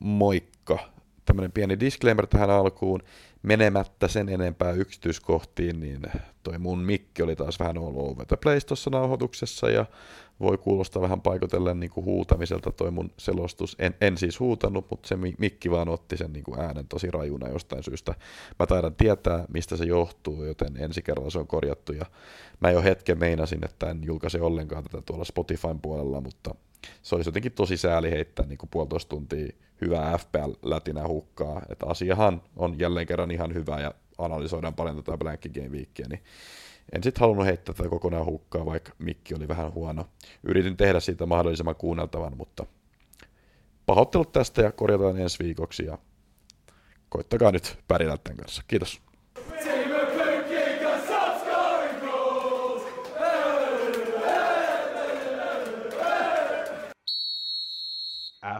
moikka. Tämmöinen pieni disclaimer tähän alkuun. Menemättä sen enempää yksityiskohtiin, niin toi mun mikki oli taas vähän all over the place tuossa nauhoituksessa ja voi kuulostaa vähän paikotellen niin kuin huutamiselta toi mun selostus. En, en siis huutanut, mutta se mikki vaan otti sen niin kuin äänen tosi rajuna jostain syystä. Mä taidan tietää, mistä se johtuu, joten ensi kerralla se on korjattu. Ja mä jo hetken meinasin, että en julkaise ollenkaan tätä tuolla Spotifyn puolella, mutta se olisi jotenkin tosi sääli heittää niin kuin puolitoista tuntia hyvää FPL-lätinä hukkaa. Että asiahan on jälleen kerran ihan hyvä ja analysoidaan paljon tätä Blank Game Weekia, niin en sitten halunnut heittää tätä kokonaan hukkaa, vaikka mikki oli vähän huono. Yritin tehdä siitä mahdollisimman kuunneltavan, mutta pahoittelut tästä ja korjataan ensi viikoksi ja koittakaa nyt pärjätä tämän kanssa. Kiitos.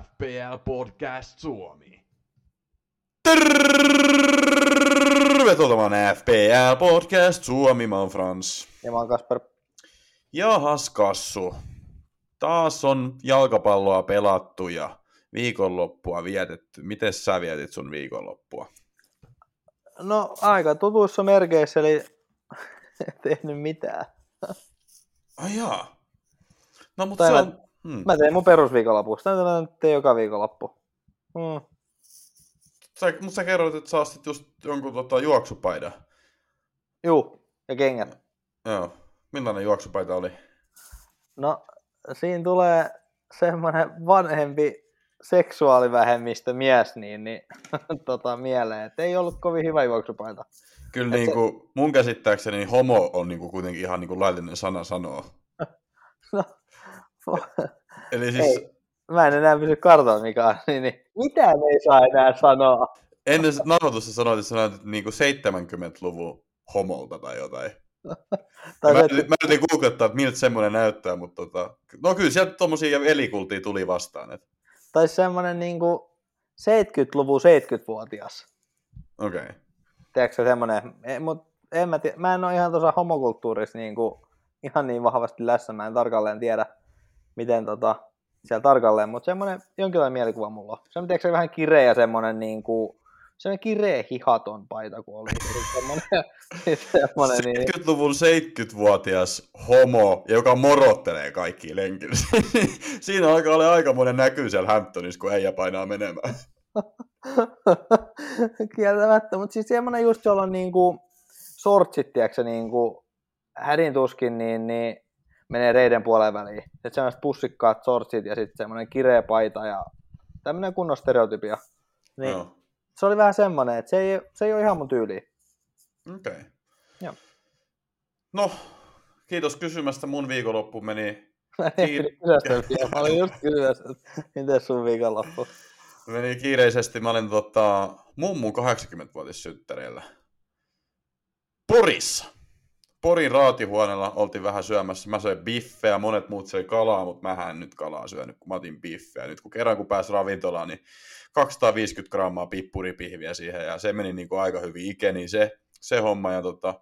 FPL Podcast Suomi. Tervetuloa FPL Podcast Suomi, mä oon Frans. Ja mä oon Kasper. Jahas Kassu. Taas on jalkapalloa pelattu ja viikonloppua vietetty. Miten sä vietit sun viikonloppua? No aika tutuissa merkeissä, eli tehnyt mitään. Ai jaa. No mutta se on... Hmm. Mä teen mun perusviikonlopusta. Mä teen joka viikonloppu. Hmm. Sä, mutta sä kerroit, että sä ostit just jonkun tota, juoksupaidan. Juu, ja kengät. Joo. Millainen juoksupaita oli? No, siinä tulee semmoinen vanhempi seksuaalivähemmistö mies niin, niin tota, mieleen, että ei ollut kovin hyvä juoksupaita. Kyllä niin kuin, se... mun käsittääkseni homo on niin kuin kuitenkin ihan niin kuin laillinen sana sanoa. no, Eli siis... Ei, mä en enää pysy kartalla, mikä on, niin, niin mitään ei saa enää sanoa. Ennen nauhoitusta sanoit, että sanoit niin kuin 70-luvun homolta tai jotain. tai mä, se, mä yritin googlettaa, että miltä semmoinen näyttää, mutta tota, no kyllä sieltä tuommoisia velikultia tuli vastaan. Että... Tai semmoinen niin kuin 70-luvun 70-vuotias. Okei. Okay. Tiedätkö semmoinen, e, mutta en mä, tiedä, mä en ole ihan tuossa homokulttuurissa niin kuin, ihan niin vahvasti läsnä, mä en tarkalleen tiedä, miten tota, siellä tarkalleen, mutta semmoinen jonkinlainen mielikuva mulla on. Se on tiedätkö, vähän kireä semmoinen niin kuin, semmoinen kireä hihaton paita, kun oli semmoinen, semmoinen 70-luvun niin... 70-vuotias homo, joka morottelee kaikki lenkillä. Siinä alkaa olla aika monen näkyy siellä Hamptonissa, kun äijä painaa menemään. Kieltämättä, mutta siis semmoinen just, jolla on niinku sortsit, tiedätkö, niinku hädin tuskin, niin, niin menee reiden puoleen väliin. Sitten semmoiset pussikkaat sortsit ja sitten semmoinen kireä paita ja tämmöinen kunnon stereotypia. Niin no. Se oli vähän semmoinen, että se ei, se ei ole ihan mun tyyli. Okei. Okay. Joo. No, kiitos kysymästä. Mun viikonloppu meni... Mä en Mä olin just kysymässä, että miten sun viikonloppu? Meni kiireisesti. Mä olin tota, mummun 80-vuotissynttäreillä. Porissa. Porin raatihuoneella oltiin vähän syömässä. Mä söin biffeä, monet muut söi kalaa, mutta mä en nyt kalaa syönyt, kun mä otin biffeä. Nyt kun kerran kun pääsi ravintolaan, niin 250 grammaa pippuripihviä siihen, ja se meni niin kuin aika hyvin ikeni se, se homma. Ja tota,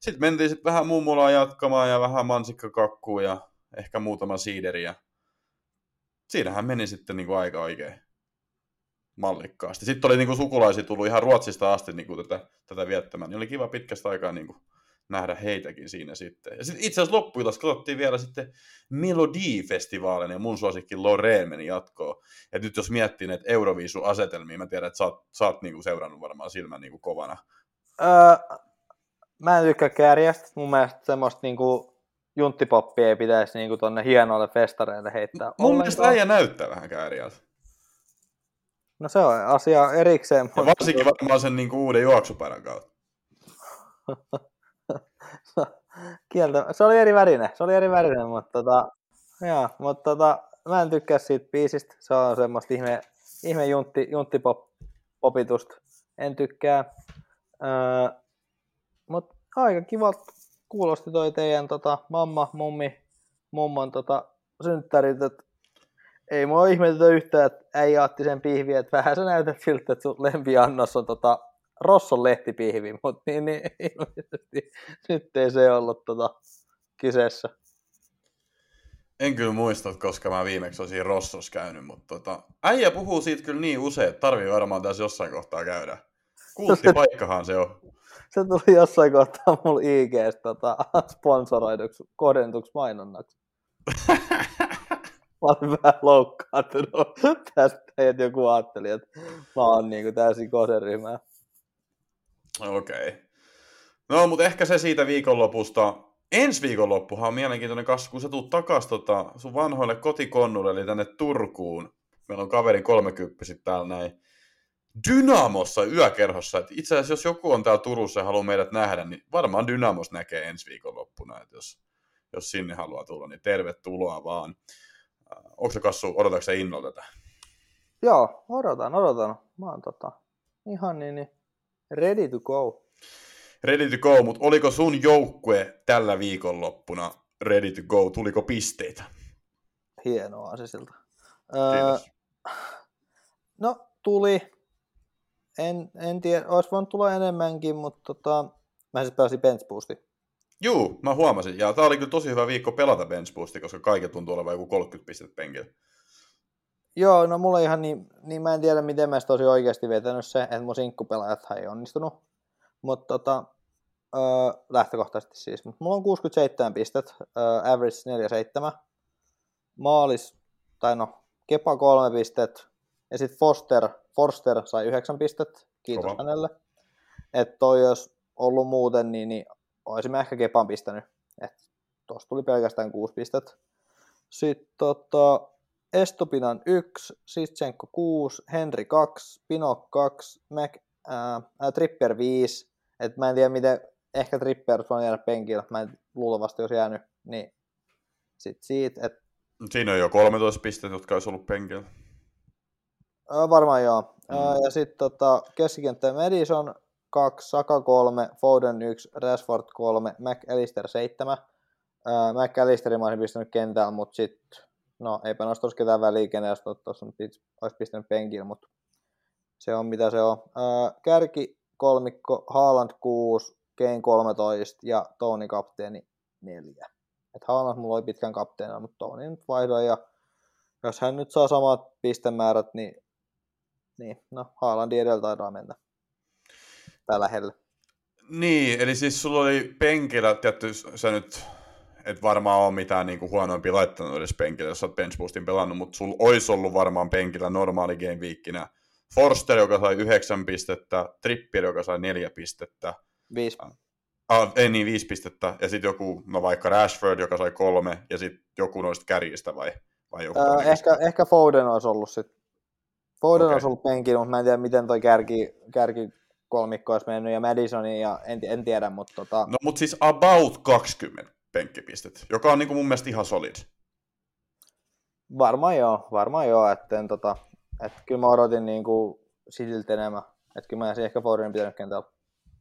sitten mentiin sitten vähän mummulaan jatkamaan, ja vähän mansikkakakkuu, ja ehkä muutama siideri, ja siinähän meni sitten niin kuin aika oikein mallikkaasti. Sitten oli niin kuin sukulaisia tullut ihan Ruotsista asti niin kuin tätä, tätä viettämään, niin oli kiva pitkästä aikaa niin kuin nähdä heitäkin siinä sitten. Ja sitten itse asiassa loppuilassa katsottiin vielä sitten Melody-festivaalin ja mun suosikki Loreen meni jatkoon. Ja nyt jos miettii näitä Euroviisu-asetelmia, mä tiedän, että sä oot, sä oot niinku seurannut varmaan silmän niinku kovana. Öö, mä en tykkää kärjästä. Mun mielestä semmoista niinku junttipoppia ei pitäisi niinku tonne hienoille festareille heittää. Mun mielestä äijä näyttää vähän kääriältä. No se on asia erikseen. Ja varsinkin varmaan sen niinku uuden juoksupaidan kautta. Kieltä. Se oli eri värinen, se oli eri värinen, mutta, tota, joo, mutta tota, mä en tykkää siitä biisistä. Se on semmoista ihme, ihme juntti, junttipopitusta. En tykkää. Öö, mutta aika kiva kuulosti toi teidän tota, mamma, mummi, mummon tota, synttärit, että ei mua ihmetytä yhtään, että äijä otti sen pihvi, että vähän sä näytät siltä, että sun lempiannos on tota, Rosson lehtipihvi, mutta niin, niin, ilmeisesti nyt ei se ollut tota, kyseessä. En kyllä muista, koska mä viimeksi olisin Rossos käynyt, mutta tota, äijä puhuu siitä kyllä niin usein, että tarvii varmaan tässä jossain kohtaa käydä. Kuultti paikkahan se on. Se tuli jossain kohtaa mulla IGstä tota, sponsoroiduksi, kohdennetuksi mainonnaksi. Mä olin vähän loukkaantunut tästä, että joku ajatteli, että mä oon niin kuin täysin kohderyhmää. Okei. Okay. No, mutta ehkä se siitä viikonlopusta. Ensi viikonloppuhan on mielenkiintoinen kanssa, kun sä tuut takas tota, sun vanhoille kotikonnulle, eli tänne Turkuun. Meillä on kaverin 30 täällä näin. Dynamossa yökerhossa. Et itse asiassa jos joku on täällä Turussa ja haluaa meidät nähdä, niin varmaan Dynamos näkee ensi viikonloppuna. Et jos, jos sinne haluaa tulla, niin tervetuloa vaan. Äh, onko se Kassu, odotatko se innolla tätä? Joo, odotan, odotan. Mä oon tota, ihan niin, niin ready to go. Ready to go, mutta oliko sun joukkue tällä viikonloppuna ready to go? Tuliko pisteitä? Hienoa se siltä. Öö, no, tuli. En, en tiedä, olisi voinut tulla enemmänkin, mutta tota, mä siis pääsin bench boostiin. Juu, mä huomasin. Ja tää oli kyllä tosi hyvä viikko pelata bench boostia, koska kaikki tuntuu olevan joku 30 pistettä penkillä. Joo, no mulla ihan niin, niin mä en tiedä, miten mä tosi oikeasti vetänyt se, että mun sinkkupelaajat ei onnistunut. Mutta tota, öö, lähtökohtaisesti siis. Mut mulla on 67 pistet, öö, average 47. Maalis, tai no, Kepa 3 pistet, ja sitten Foster, Forster sai 9 pistet, kiitos Kova. hänelle. Että toi jos ollut muuten, niin, niin olisimme ehkä Kepan pistänyt. Et tuossa tuli pelkästään 6 pistettä. Sitten tota, Estopinan 1, Sitsenko 6, Henry 2, Pinok 2, Mac, ää, Tripper 5. Et mä en tiedä miten, ehkä Tripper on jäänyt penkillä, mä en luultavasti olisi jäänyt, niin sit siitä, et Siinä on jo 13 pistettä, jotka olisi ollut penkillä. ää, varmaan joo. Mm. Ää, ja sitten tota, keskikenttä Madison 2, Saka 3, Foden 1, Rashford 3, McAllister 7. Ää, McAllisterin mä olisin pistänyt kentällä, mutta sitten, no eipä noista olisi ketään väliä, kenestä tuossa olisi pistänyt penkillä, mutta se on mitä se on. Kärki kolmikko, Haaland 6, Kane 13 ja Toni kapteeni 4. Et Haaland mulla oli pitkän kapteenina, mutta Toni nyt vaihdoin ja jos hän nyt saa samat pistemäärät, niin, niin no Haalandin edellä taitaa mennä tällä lähellä. Niin, eli siis sulla oli penkillä, tietty sä nyt et varmaan ole mitään niinku huonompia laittanut edes penkillä, jos oot bench boostin pelannut, mutta sulla olisi ollut varmaan penkillä normaali game weekinä Forster, joka sai 9 pistettä, Trippier, joka sai 4 pistettä, 5. ah, ei niin 5 pistettä, ja sitten joku, no vaikka Rashford, joka sai kolme, ja sitten joku noista kärjistä vai, vai joku Öö, toinen? ehkä, ehkä Foden olisi ollut sit. Foden Okei. olisi ollut penkillä, mutta mä en tiedä miten toi kärki, kärki kolmikko olisi mennyt ja Madisoni ja en, en tiedä, mutta tota, No mut siis about 20 penkkipistet, joka on niinku mun mielestä ihan solid. varmaan joo, varmaan joo, että en, tota, että kyllä mä odotin niinku silti enemmän, että kyllä mä olisin ehkä Fodenin pitänyt kentällä.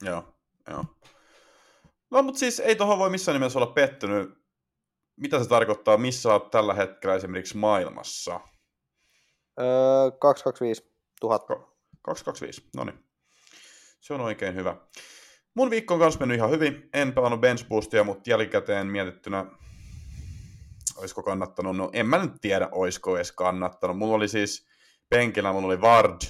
Joo, joo. No mutta siis ei tuohon voi missään nimessä olla pettynyt. Mitä se tarkoittaa, missä olet tällä hetkellä esimerkiksi maailmassa? Öö, 225 000. Ko- 225, no niin. Se on oikein hyvä. Mun viikko on kanssa mennyt ihan hyvin. En pelannut bench boostia, mutta jälkikäteen mietittynä, olisiko kannattanut? No en mä nyt tiedä, olisiko edes kannattanut. Mulla oli siis penkillä, mulla oli Vard,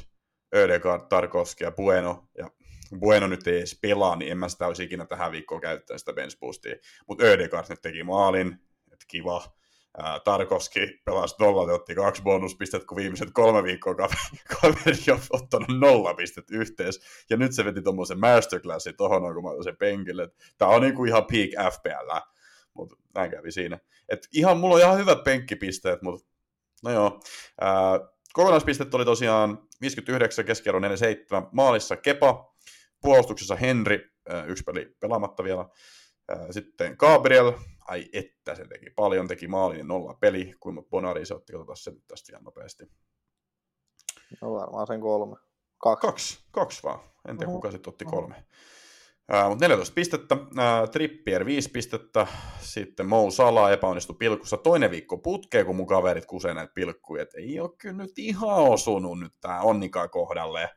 Ödegaard, Tarkovski ja Bueno. Ja Bueno nyt ei edes pelaa, niin en mä sitä olisi ikinä tähän viikkoon käyttänyt sitä bench boostia. Mutta Ödegaard nyt teki maalin, että kiva. Tarkovski pelasi nolla, otti kaksi bonuspistettä, kun viimeiset kolme viikkoa kaveri, on ottanut nolla pistettä yhteensä. Ja nyt se veti tuommoisen masterclassin tohon, kun mä sen penkille. Tämä on niinku ihan peak FPL, mutta näin kävi siinä. Et ihan, mulla on ihan hyvät penkkipisteet, mutta no joo. Ää, kokonaispistet oli tosiaan 59, keskiarvo 47, maalissa Kepa, puolustuksessa Henry, ää, yksi peli pelaamatta vielä. Ää, Sitten Gabriel, ai että se teki paljon, teki maalin nolla peli, kuin Bonari se otti, katsotaan se nyt tästä ihan nopeasti. No varmaan sen kolme. Kaksi. Kaksi, kaksi vaan. En tiedä, Oho. kuka sitten otti Oho. kolme. Ää, mutta 14 pistettä, ää, Trippier 5 pistettä, sitten Mou Sala epäonnistui pilkussa toinen viikko putkeen, kun mun kaverit kusee näitä pilkkuja, että ei ole kyllä nyt ihan osunut nyt tää onnikaan kohdalle.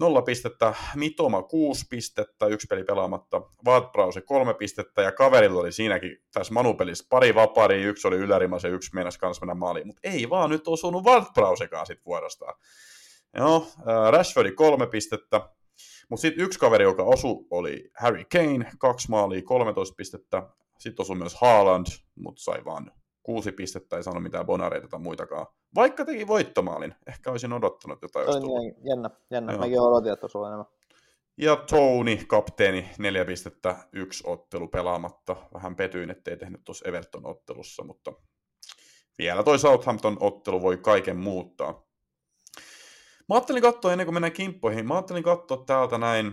Nolla pistettä, Mitoma 6 pistettä, yksi peli pelaamatta, Vadbrause 3 pistettä, ja kaverilla oli siinäkin tässä Manupelissä pari vaparia, yksi oli ylärimas ja yksi meinasi kans mennä maaliin, mutta ei vaan nyt osunut Vadbrausekaan sitten vuorostaan. Joo, Rashfordi kolme pistettä, mutta sitten yksi kaveri, joka osu, oli Harry Kane, kaksi maalia, 13 pistettä. Sitten osui myös Haaland, mutta sai vaan kuusi pistettä, ei saanut mitään bonareita tai muitakaan. Vaikka teki voittomaalin, ehkä olisin odottanut jotain. Toi niin, jännä, jännä. Joo. Mäkin odotin, että osui enemmän. Ja Tony, kapteeni, neljä pistettä, yksi ottelu pelaamatta. Vähän petyin, ettei tehnyt tuossa Everton-ottelussa, mutta vielä toi Southampton-ottelu voi kaiken muuttaa. Mä ajattelin katsoa ennen kuin mennään kimppoihin, mä ajattelin katsoa täältä näin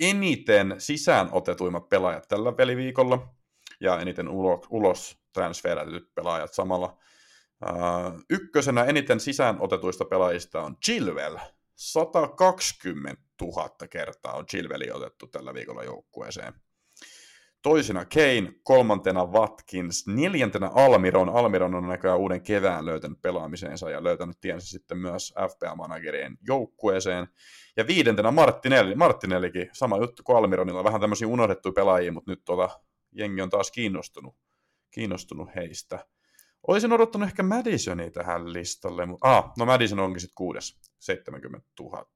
eniten sisään otetuimmat pelaajat tällä peliviikolla ja eniten ulos, ulos transferätetyt pelaajat samalla. Uh, ykkösenä eniten sisään otetuista pelaajista on Chilwell. 120 000 kertaa on Chilwelli otettu tällä viikolla joukkueeseen toisena Kane, kolmantena Watkins, neljäntenä Almiron. Almiron on näköjään uuden kevään löytänyt pelaamiseensa ja löytänyt tiensä sitten myös FPA-managerien joukkueeseen. Ja viidentenä Martinelli. Martinellikin, sama juttu kuin Almironilla, vähän tämmöisiä unohdettuja pelaajia, mutta nyt tuota, jengi on taas kiinnostunut, kiinnostunut heistä. Olisin odottanut ehkä Madisonia tähän listalle, mutta ah, no Madison onkin sitten kuudes, 70 000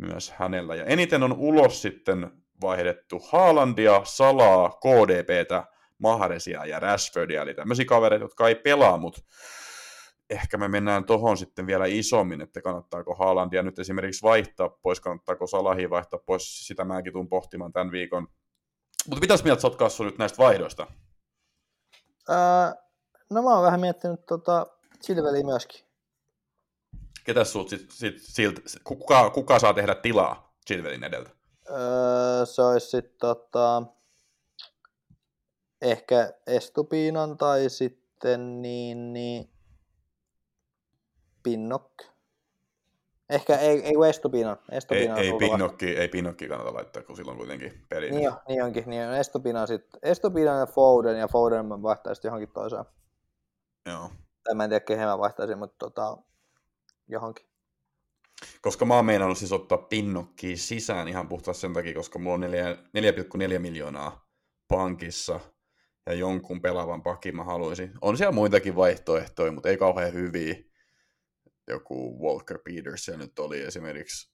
myös hänellä. Ja eniten on ulos sitten vaihdettu Haalandia, Salaa, KDPtä, Mahresia ja Rashfordia, eli tämmöisiä kavereita, jotka ei pelaa, mutta ehkä me mennään tuohon sitten vielä isommin, että kannattaako Haalandia nyt esimerkiksi vaihtaa pois, kannattaako Salahi vaihtaa pois, sitä mäkin tuun pohtimaan tämän viikon. Mutta mitäs mieltä sä oot Kassu nyt näistä vaihdoista? Ää, no mä oon vähän miettinyt tota Silveliä myöskin. Ketäs sut sit, sit, sit, kuka, kuka saa tehdä tilaa Silvelin edeltä? Öö, se olisi sitten tota, ehkä Estupinan tai sitten niin, niin Pinnok. Ehkä ei, ei Estupinan. Estupinan ei, ei, pinnokki, ei Pinnokki kannata laittaa, kun silloin kuitenkin peli. Niin, on, niin onkin. Niin on. Estupinan, sit, Estupinan ja Foden, ja Foden mä vaihtaisin johonkin toiseen. Joo. Tai mä en tiedä, kehen mä vaihtaisin, mutta tota, johonkin. Koska mä oon meinannut siis ottaa pinnokkiin sisään ihan puhtaasti sen takia, koska mulla on 4,4 miljoonaa pankissa ja jonkun pelaavan pakin mä haluaisin. On siellä muitakin vaihtoehtoja, mutta ei kauhean hyviä. Joku Walker Peters siellä nyt oli esimerkiksi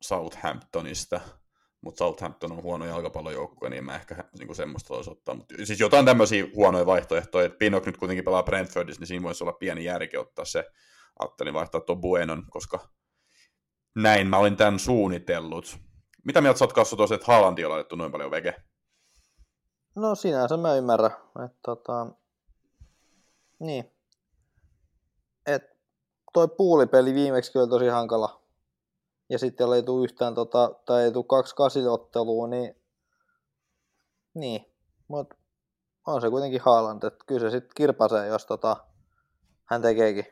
Southamptonista, mutta Southampton on huono jalkapallojoukkue, niin mä ehkä niin semmoista voisi ottaa. Mut, siis jotain tämmöisiä huonoja vaihtoehtoja. Pinnock nyt kuitenkin pelaa Brentfordissa, niin siinä voisi olla pieni järki ottaa se. Ajattelin vaihtaa tuon Buenon, koska näin mä olin tämän suunnitellut. Mitä mieltä sä oot kasvu tuossa, että Haalandi on laitettu noin paljon vege? No sinänsä mä ymmärrän, että tota, niin. Toi puulipeli viimeksi oli tosi hankala. Ja sitten ei tule yhtään, tota, tai ei tule kaksi kasiottelua, niin niin. Mut on se kuitenkin Haaland, että kyllä se sitten kirpasee, jos tota, hän tekeekin.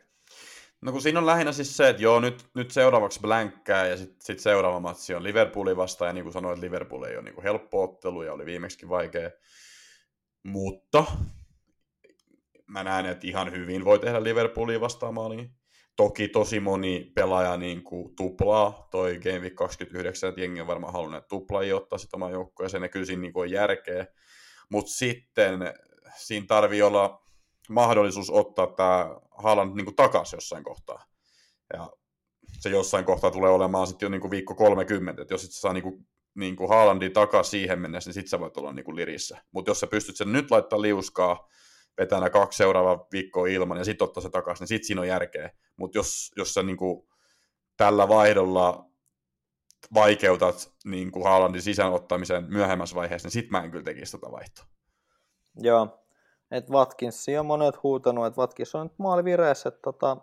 No kun siinä on lähinnä siis se, että joo, nyt, nyt seuraavaksi blänkkää ja sitten sit seuraava matsi on Liverpoolin vastaan, ja niin kuin sanoin, että Liverpool ei ole niin kuin helppo ottelu ja oli viimeksi vaikea. Mutta mä näen, että ihan hyvin voi tehdä Liverpooliin vastaamaan. Niin toki tosi moni pelaaja niin kuin tuplaa, toi Game Week 29, että jengi on varmaan halunnut tuplaa ottaa sitä omaa joukkueeseen, ja kyllä siinä niin kuin on järkeä. Mutta sitten siinä tarvii olla mahdollisuus ottaa tämä Haaland niin takaisin jossain kohtaa. Ja se jossain kohtaa tulee olemaan sitten jo niin kuin viikko 30, että jos et saa niin kuin, niin kuin Haalandin takaisin siihen mennessä, niin sitten sä voit olla niin kuin lirissä. Mutta jos sä pystyt sen nyt laittaa liuskaa, vetää nämä kaksi seuraavaa viikkoa ilman ja sitten ottaa se takaisin, niin sitten siinä on järkeä. Mutta jos, jos sä niin kuin tällä vaihdolla vaikeutat niin kuin Haalandin sisään ottamisen myöhemmässä vaiheessa, niin sitten mä en kyllä tekisi tätä vaihtoa. Joo, että Watkinsia on monet huutanut, että Watkins on nyt maalivireessä, että tota,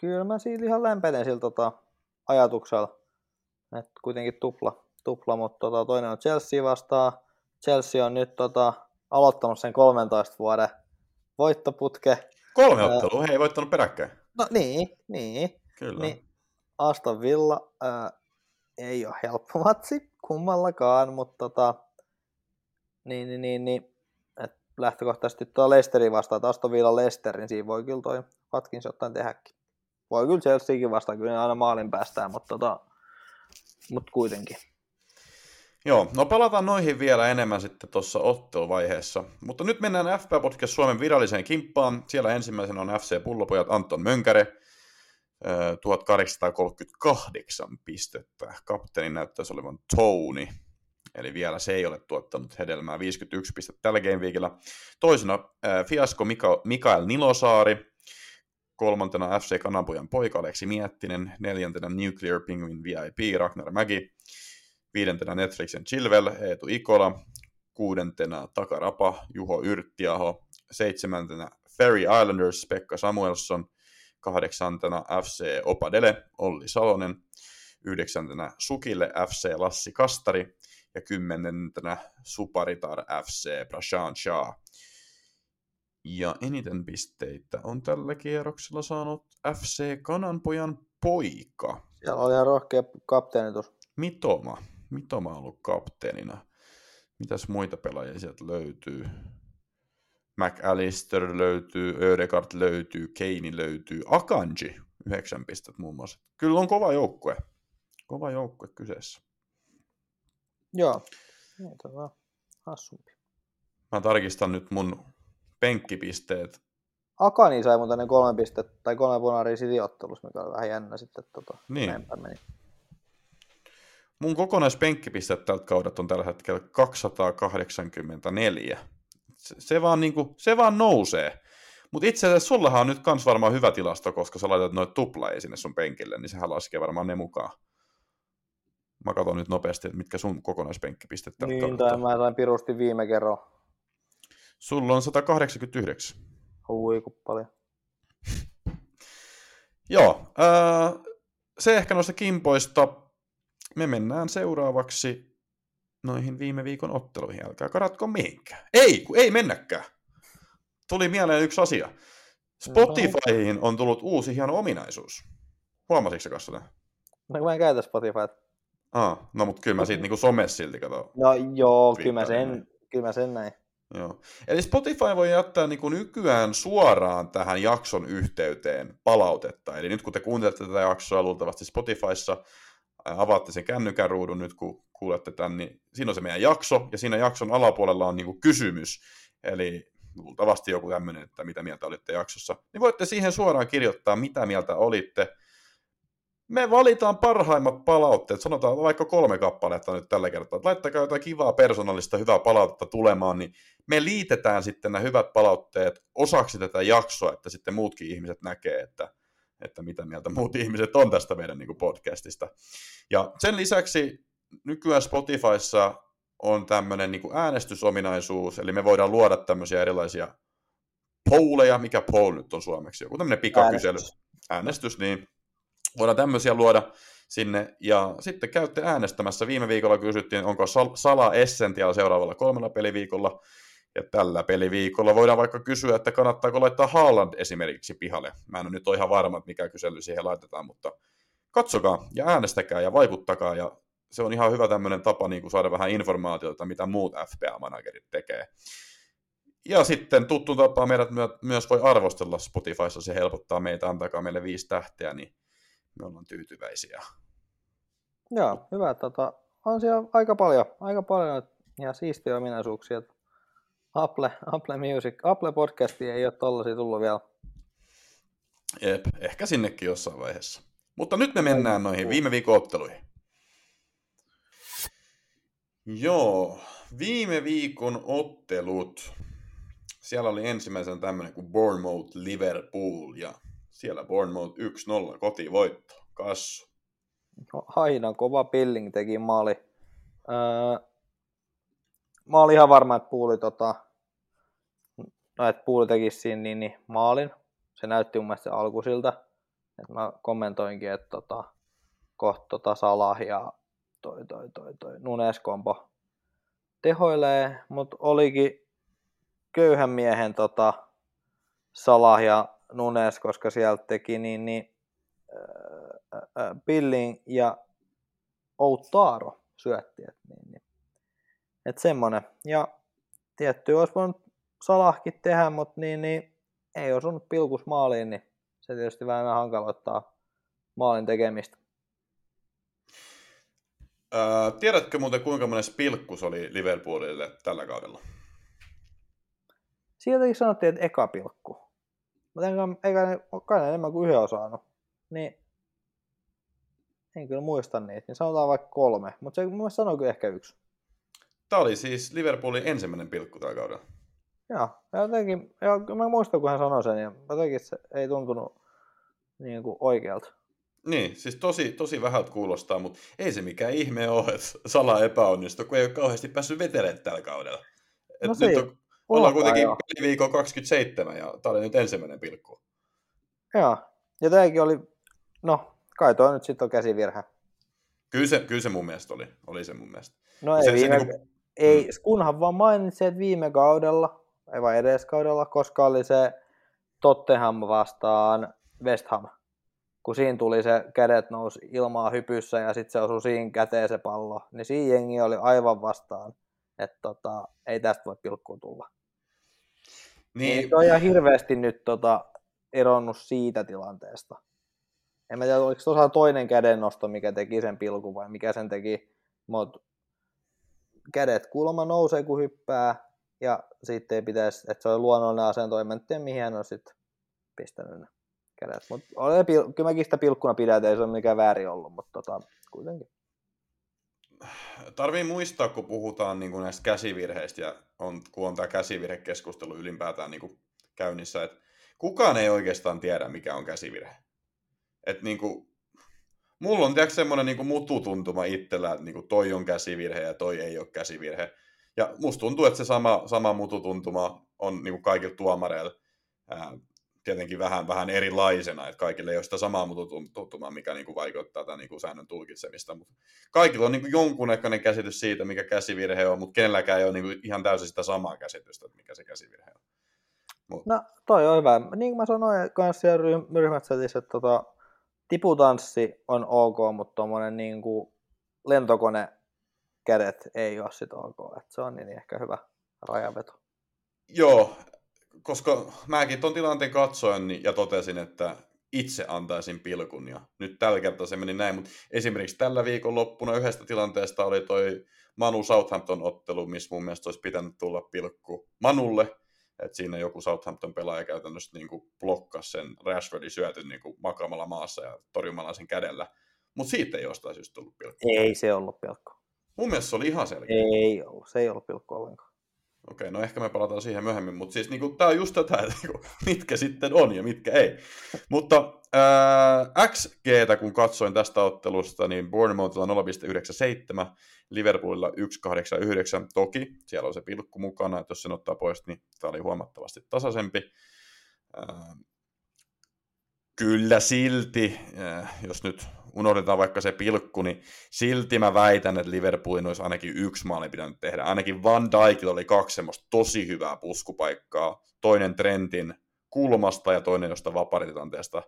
kyllä mä siitä ihan lämpenen sillä tota, ajatuksella. Että kuitenkin tupla, tupla mutta tota, toinen on Chelsea vastaan. Chelsea on nyt tota, aloittanut sen 13 vuoden voittoputke. Kolme ottelua, he ei voittanut peräkkäin. No niin, niin. Kyllä. Niin, Aston Villa ää, ei ole helppo matsi kummallakaan, mutta tota, niin, niin, niin, niin lähtökohtaisesti tuo Lesteri vastaan, taas Aston Villa Lester, niin siinä voi kyllä toi Watkins jotain tehdäkin. voi kyllä Chelseakin vastaan, kyllä aina maalin päästään, mutta, tota, mutta kuitenkin. Joo, no palataan noihin vielä enemmän sitten tuossa otteluvaiheessa. Mutta nyt mennään FP Podcast Suomen viralliseen kimppaan. Siellä ensimmäisenä on FC Pullopojat Anton Mönkäre, 1838 pistettä. Kapteeni näyttäisi olevan Tony, eli vielä se ei ole tuottanut hedelmää 51 pistettä tällä gameweekillä. Toisena Fiasko Mika- Mikael Nilosaari, kolmantena FC Kananpojan poika Aleksi Miettinen, neljäntenä Nuclear Penguin VIP Ragnar Mäki, viidentenä Netflixen Chilvel Eetu Ikola, kuudentena Takarapa Juho Yrttiaho, seitsemäntenä Ferry Islanders Pekka Samuelson, kahdeksantena FC Opadele Olli Salonen, yhdeksäntenä Sukille FC Lassi Kastari ja kymmenentenä Suparitar FC Prashant Shah. Ja eniten pisteitä on tällä kierroksella saanut FC Kananpojan poika. Siellä oli ihan rohkea kapteenitus. Mitoma. Mitoma on ollut kapteenina. Mitäs muita pelaajia sieltä löytyy? McAllister löytyy, Ödegard löytyy, Keini löytyy, Akanji, yhdeksän pistet muun muassa. Kyllä on kova joukkue. Kova joukkue kyseessä. Joo, tota, hassumpi. Mä tarkistan nyt mun penkkipisteet. Akani sai muuten ne kolme pistettä, tai kolme punaria sijoittelussa, mikä oli vähän jännä sitten. Tota, Niin. Meni. Mun kokonaispenkkipisteet tältä kaudelta on tällä hetkellä 284. Se, se, vaan, niinku, se vaan nousee. Mutta itse asiassa sullahan on nyt kans varmaan hyvä tilasto, koska sä laitat noita tuplaajia sinne sun penkille, niin sehän laskee varmaan ne mukaan. Mä katson nyt nopeasti, että mitkä sun kokonaispenkkipisteet tältä Niin, tai mä sain pirusti viime kerran. Sulla on 189. Hui, kun paljon. Joo, ää, se ehkä noista kimpoista. Me mennään seuraavaksi noihin viime viikon otteluihin. Älkää karatko mihinkään. Ei, kun ei mennäkään. Tuli mieleen yksi asia. Spotifyhin on tullut uusi hieno ominaisuus. Huomasitko kanssa? No kun mä en käytä Spotifyt. Ah, no mutta kyllä mä siitä niinku somessa silti kato. No joo, kyllä mä sen, kyllä mä sen näin. Joo. Eli Spotify voi jättää niin kuin nykyään suoraan tähän jakson yhteyteen palautetta. Eli nyt kun te kuuntelette tätä jaksoa luultavasti Spotifyssa, avaatte sen kännykän ruudun nyt kun kuulette tämän, niin siinä on se meidän jakso, ja siinä jakson alapuolella on niin kuin kysymys. Eli luultavasti joku tämmöinen, että mitä mieltä olitte jaksossa. Niin voitte siihen suoraan kirjoittaa, mitä mieltä olitte. Me valitaan parhaimmat palautteet, sanotaan vaikka kolme kappaletta nyt tällä kertaa. Laittakaa jotain kivaa persoonallista hyvää palautetta tulemaan, niin me liitetään sitten nämä hyvät palautteet osaksi tätä jaksoa, että sitten muutkin ihmiset näkee, että, että mitä mieltä muut ihmiset on tästä meidän niin kuin podcastista. Ja sen lisäksi nykyään Spotifyssa on tämmöinen niin kuin äänestysominaisuus, eli me voidaan luoda tämmöisiä erilaisia polleja, mikä poll nyt on suomeksi, joku tämmöinen pikakysely, Äänestys. äänestys, niin voidaan tämmöisiä luoda sinne, ja sitten käytte äänestämässä. Viime viikolla kysyttiin, onko Sal- Sala Essential seuraavalla kolmella peliviikolla, ja tällä peliviikolla voidaan vaikka kysyä, että kannattaako laittaa Haaland esimerkiksi pihalle. Mä en ole nyt ole ihan varma, että mikä kysely siihen laitetaan, mutta katsokaa ja äänestäkää ja vaikuttakaa, ja se on ihan hyvä tämmöinen tapa niin kuin saada vähän informaatiota, mitä muut FPA-managerit tekee. Ja sitten tuttu tapaa meidät myö- myös voi arvostella Spotifyssa, se helpottaa meitä, antakaa meille viisi tähteä, niin me ollaan tyytyväisiä. Joo, hyvä. Tota, on siellä aika paljon, aika paljon ihan siistiä ominaisuuksia. Apple, Apple Music, Apple Podcasti ei ole tollasia tullut vielä. Jep, ehkä sinnekin jossain vaiheessa. Mutta nyt me mennään noihin viime viikon otteluihin. Joo, viime viikon ottelut. Siellä oli ensimmäisen tämmöinen kuin Bournemouth Liverpool ja siellä Bournemouth 1-0 kotivoitto. Kassu. No, Aina kova pilling teki maali. Öö, mä olin ihan varma, että Puuli, tota, no, että Puuli tekisi siinä niin, niin, maalin. Se näytti mun mielestä alkuisilta. Et mä kommentoinkin, että tota, kohta tota Salah ja toi, toi, toi, toi Nunes kompo tehoilee, mutta olikin köyhän miehen tota, Salah ja Nunes, koska sieltä teki niin, niin äh, äh, Billing ja Outaro syötti. Et, niin, niin. Et semmonen. Ja tietty olisi voinut Salahkin tehdä, mutta niin, niin, ei osunut pilkus maaliin, niin se tietysti vähän hankaloittaa maalin tekemistä. Ää, tiedätkö muuten kuinka monen pilkkus oli Liverpoolille tällä kaudella? Sieltäkin sanottiin, että eka pilkku. Mutta eikä, eikä kai ne enemmän kuin yhden on saanut. Niin en kyllä muista niitä, niin sanotaan vaikka kolme. Mutta se mun sanoi kyllä ehkä yksi. Tämä oli siis Liverpoolin ensimmäinen pilkku tällä kaudella. Joo, jotenkin, ja mä muistan kun hän sanoi sen, ja jotenkin se ei tuntunut niin kuin oikealta. Niin, siis tosi, tosi vähältä kuulostaa, mutta ei se mikään ihme ole, että Sala epäonnistui, kun ei ole kauheasti päässyt vetelemään tällä kaudella. Et No se nyt on, ollaan kuitenkin joo. peliviikon 27 ja tämä oli nyt ensimmäinen pilkku. Joo, ja tämäkin oli, no kai toi nyt sitten on käsivirhe. Kyllä se, kyllä se mun mielestä oli, oli se mun mielestä. No ei, Se- se viime, niinku- ei kunhan vaan mainitsi, että viime kaudella, ei vaan edes kaudella, koska oli se Tottenham vastaan West Ham. Kun siinä tuli se kädet nousi ilmaa hypyssä ja sitten se osui siinä käteen se pallo, niin siinä jengi oli aivan vastaan, että tota, ei tästä voi pilkkuun tulla. Niin. Niin, Se on ihan hirveästi nyt tota, eronnut siitä tilanteesta. En mä tiedä, oliko tuossa toinen kädennosto, mikä teki sen pilkun vai mikä sen teki, mutta kädet kuulemma nousee, kun hyppää, ja sitten ei pitäisi, että se on luonnollinen asento, en tiedä, mihin hän on sitten pistänyt ne kädet. Mutta kyllä mäkin sitä pilkkuna pidän, ei se ole mikään väärin ollut, mutta tota, kuitenkin. tarvii muistaa, kun puhutaan niin kuin näistä käsivirheistä ja on, kun on tämä käsivirhekeskustelu ylipäätään niin kuin käynnissä, että kukaan ei oikeastaan tiedä, mikä on käsivirhe. Et niin kuin, mulla on tiedätkö, semmoinen niin mututuntuma itsellä, että niin kuin toi on käsivirhe ja toi ei ole käsivirhe. Ja musta tuntuu, että se sama, sama mututuntuma on niin kuin kaikilla tuomareilla ää, tietenkin vähän, vähän erilaisena, että kaikille ei ole sitä samaa mututuntumaa, mikä niin kuin vaikeuttaa tämän niin kuin säännön tulkitsemista. Mutta kaikilla on niin kuin jonkunnäköinen käsitys siitä, mikä käsivirhe on, mutta kenelläkään ei ole niin kuin ihan täysin sitä samaa käsitystä, että mikä se käsivirhe on. No toi on hyvä. Niin kuin mä sanoin kanssa siellä ryh- ryhmätsetissä, että tota, tiputanssi on ok, mutta tuommoinen niin lentokone kädet ei ole sit ok. Et se on niin ehkä hyvä rajaveto. Joo, koska mäkin tuon tilanteen katsoin niin- ja totesin, että itse antaisin pilkun ja nyt tällä kertaa se meni näin, mutta esimerkiksi tällä viikon loppuna yhdestä tilanteesta oli toi Manu Southampton-ottelu, missä mun mielestä olisi pitänyt tulla pilkku Manulle, että siinä joku Southampton pelaaja käytännössä niin kuin blokkasi sen Rashfordin syötyn niin kuin makaamalla maassa ja torjumalla sen kädellä, mutta siitä ei jostain syystä tullut pilkku. Ei se ollut pilkku. Mun mielestä se oli ihan selkeä. Ei ollut. Se ei ollut pilkku ollenkaan. Okei, no ehkä me palataan siihen myöhemmin, mutta siis niinku, tämä on just tätä, että niinku, mitkä sitten on ja mitkä ei. Mutta ää, XGtä kun katsoin tästä ottelusta, niin Bournemouthilla 0,97, Liverpoolilla 1,89. Toki siellä on se pilkku mukana, että jos sen ottaa pois, niin tämä oli huomattavasti tasaisempi. Ää, kyllä silti, ää, jos nyt unohdetaan vaikka se pilkku, niin silti mä väitän, että Liverpoolin olisi ainakin yksi maali pitänyt tehdä. Ainakin Van Dijkilla oli kaksi semmoista tosi hyvää puskupaikkaa. Toinen Trentin kulmasta ja toinen josta vaparitilanteesta.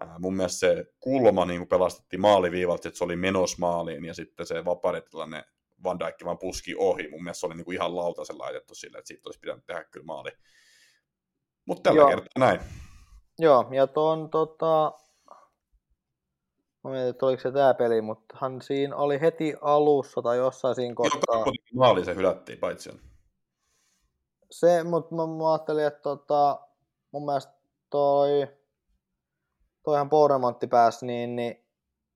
Ää, mun mielestä se kulma niin pelastettiin maaliviivalta, että se oli menos maaliin ja sitten se vaparitilanne Van Dijk vaan puski ohi. Mun mielestä se oli niin kuin ihan lautasen laitettu sille, että siitä olisi pitänyt tehdä kyllä maali. Mutta tällä Joo. kertaa näin. Joo, ja tuon tota... Mä mietin, että oliko se tää peli, mutta hän siinä oli heti alussa tai jossain siinä kohtaa. maali se hylättiin paitsi on. Se, mutta mä, mä ajattelin, että tota, mun mielestä toi, toihan Bournemontti pääsi, niin, niin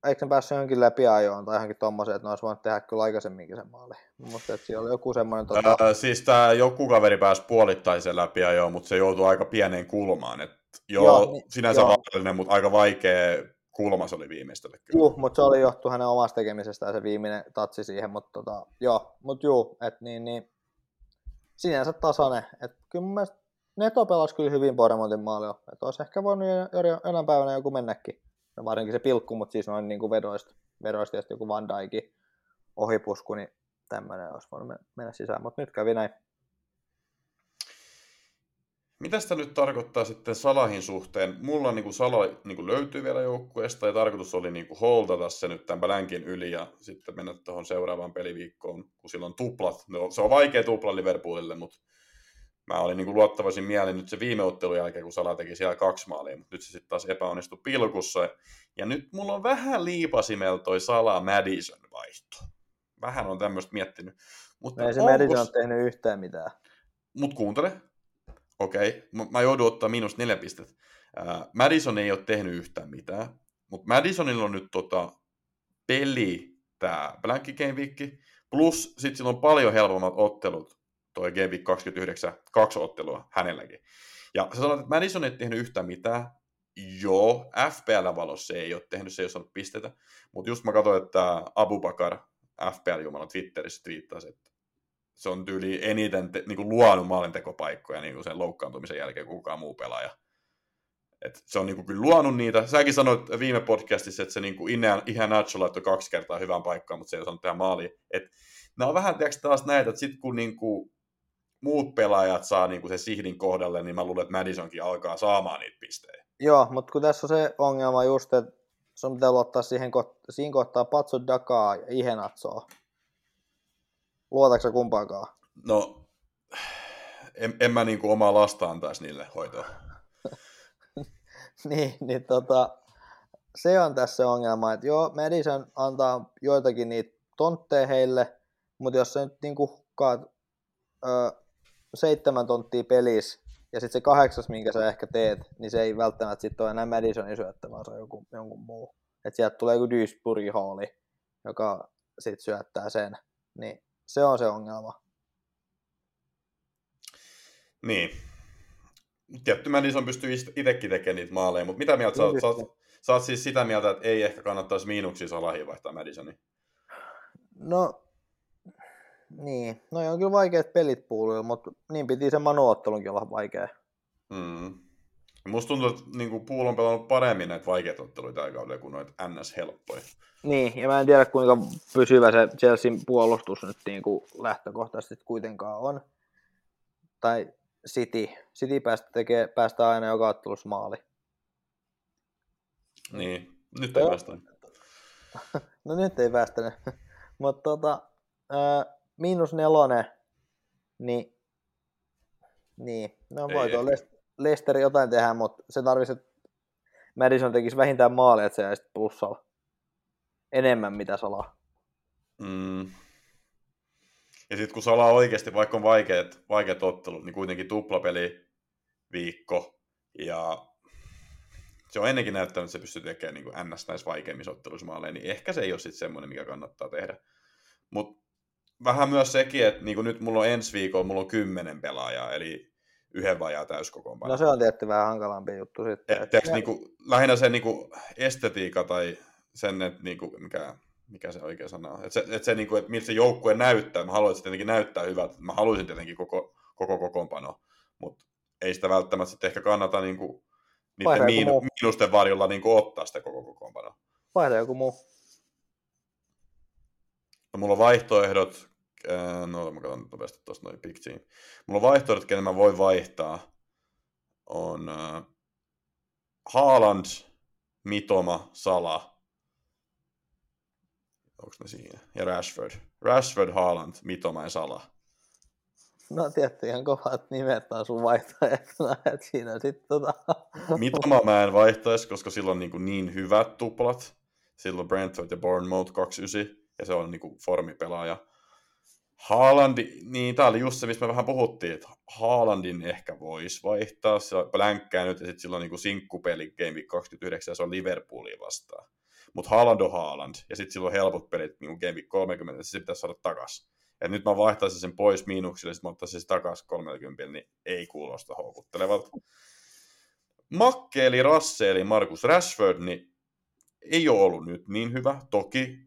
eikö ne päässyt johonkin läpi ajoon tai johonkin tommoseen, että ne olisi voinut tehdä kyllä aikaisemminkin sen maali. Musta, että siellä oli joku semmoinen, tota, Ää, siis tämä joku kaveri pääsi puolittaisen läpi ja joo, mutta se joutui aika pieneen kulmaan. Et joo, Joo, joo niin- sinänsä joo. vaarallinen, mutta aika vaikea kulma se oli viimeistely kyllä. juu, mutta se oli johtu hänen omasta tekemisestään se viimeinen tatsi siihen, mutta tota, joo, mutta juu, että niin, niin, sinänsä tasainen, että kyllä mun mielestä Neto pelasi kyllä hyvin Bournemontin maalilla, että olisi ehkä voinut jo- jo- jonain päivänä joku mennäkin, no varsinkin se pilkku, mutta siis noin niin kuin vedoista, vedoista ja joku Van Dijkin ohipusku, niin tämmöinen olisi voinut men- mennä sisään, mutta nyt kävi näin. Mitä sitä nyt tarkoittaa sitten Salahin suhteen? Mulla niin kuin Sala niin kuin löytyy vielä joukkueesta ja tarkoitus oli niin kuin holdata se nyt tämän länkin yli ja sitten mennä tuohon seuraavaan peliviikkoon, kun silloin tuplat. No, se on vaikea tupla Liverpoolille, mutta mä olin niin kuin luottavaisin mielin nyt se viime ottelun jälkeen, kun Sala teki siellä kaksi maalia, mutta nyt se sitten taas epäonnistui pilkussa. Ja nyt mulla on vähän liipasimella toi Sala Madison vaihto. Vähän on tämmöistä miettinyt. Mutta ei se onko... Madison tehnyt yhtään mitään. Mut kuuntele. Okei, okay. mä joudun ottaa miinus neljä pistettä. Madison ei ole tehnyt yhtään mitään, mutta Madisonilla on nyt tota peli, tämä Blanky Game Week, plus sitten sillä on paljon helpommat ottelut, toi Game Week 29, kaksi ottelua hänelläkin. Ja sä sanoit, että Madison ei tehnyt yhtään mitään, joo, FPL-valossa ei ole tehnyt, se ei ole saanut pistetä, mutta just mä katsoin, että Abubakar, FPL-jumala Twitterissä twiittasi, että se on tyyli eniten te, niin kuin luonut maalintekopaikkoja niin kuin sen loukkaantumisen jälkeen kuin kukaan muu pelaaja. Et se on niinku kyllä luonut niitä. Säkin sanoit viime podcastissa, että se niinku ihan Nacho laittoi kaksi kertaa hyvään paikkaan, mutta se ei osannut tehdä maaliin. Et nämä on vähän tiiäks, taas näitä, että sitten kun niinku muut pelaajat saa niinku se sihdin kohdalle, niin mä luulen, että Madisonkin alkaa saamaan niitä pisteitä. Joo, mutta kun tässä on se ongelma just, että sun pitää luottaa siihen, siinä kohtaa Patso Dakaa ja Ihenatsoa. Luotatko kumpaakaan? No, en, en mä niinku omaa lasta antaisi niille hoitoa. niin, niin tota, se on tässä ongelma, että joo, Madison antaa joitakin niitä tontteja heille, mutta jos se nyt niin hukkaat ö, seitsemän tonttia pelissä, ja sitten se kahdeksas, minkä sä ehkä teet, niin se ei välttämättä sitten ole enää Madisonin syöttä, vaan se on joku, jonkun muu. Että sieltä tulee joku Duisburg Halli, joka sitten syöttää sen. Niin se on se ongelma. Niin, tietty Madison pystyy itsekin tekemään niitä maaleja, mutta mitä mieltä sä oot? Sä oot, sä oot siis sitä mieltä, että ei ehkä kannattaisi miinuksia Salahiin vaihtaa Madisonia? No, niin. No on kyllä vaikeat pelit puolella, mutta niin piti se manuottelunkin olla vaikea. Mm. Musta tuntuu, että niin Puul on pelannut paremmin näitä vaikeita otteluita tällä kaudella kuin noita NS-helppoja. Niin, ja mä en tiedä kuinka pysyvä se Chelsean puolustus nyt niin kuin lähtökohtaisesti kuitenkaan on. Tai City. City päästä, tekee, päästä aina joka ottelussa maali. Niin, nyt ei päästä. no nyt ei päästä. Mutta tota, äh, miinus nelonen, niin, niin no voi tuo Leicester jotain tehdä, mutta se tarvitsisi, että Madison tekisi vähintään maali, että se jäisi plussalla. Enemmän mitä salaa. Mm. Ja sitten kun Sala oikeasti, vaikka on vaikeat, vaikeat ottelut, niin kuitenkin tuplapeli viikko. Ja se on ennenkin näyttänyt, että se pystyy tekemään niin kuin NS näissä vaikeimmissa otteluissa maaleja, niin ehkä se ei ole sitten semmoinen, mikä kannattaa tehdä. Mutta vähän myös sekin, että niin kuin nyt mulla on ensi viikolla, mulla on kymmenen pelaajaa, eli yhden vajaa täyskokoonpano. No se on tietty vähän hankalampi juttu sitten. Et, niin kuin, lähinnä se niin kuin estetiikka tai sen, että niin kuin, mikä mikä se oikea sana on. Että se, että se niin kuin, että miltä se joukkue näyttää, mä haluaisin tietenkin näyttää hyvältä, mä haluaisin tietenkin koko, koko kokoonpano, mutta ei sitä välttämättä sitten ehkä kannata niin kuin, niiden miinu, miinusten varjolla niin kuin, ottaa sitä koko kokoonpanoa. Vaihda joku muu. No, mulla on vaihtoehdot, no mä katson nopeasti tuosta noin big team. Mulla on vaihtoehdot, kenen mä voin vaihtaa, on uh, Haaland, Mitoma, Sala, Onko ne siinä? Ja Rashford. Rashford, Haaland, Mitoma ja Sala. No tietty ihan kovat nimet on sun vaihtoehtona, että siinä sitten tota... Mitoma mä en vaihtaisi, koska sillä on niin, kuin niin hyvät tuplat. Silloin Brentford ja Bournemouth 29, ja se on niin kuin formipelaaja. Haalandi, niin tää oli just se, mistä me vähän puhuttiin, että Haalandin ehkä voisi vaihtaa, se on blänkkää nyt, ja sitten sillä on niin sinkkupeli Game Week 29, ja se on Liverpoolia vastaan. Mutta Haaland on Haaland, ja sitten silloin helpot pelit, niin Game Week 30, niin se pitäisi saada takas. Ja nyt mä vaihtaisin sen pois miinuksille, sitten mä ottaisin sen takaisin 30, niin ei kuulosta houkuttelevalta. Makke eli Rasse eli Markus Rashford, niin ei ole ollut nyt niin hyvä. Toki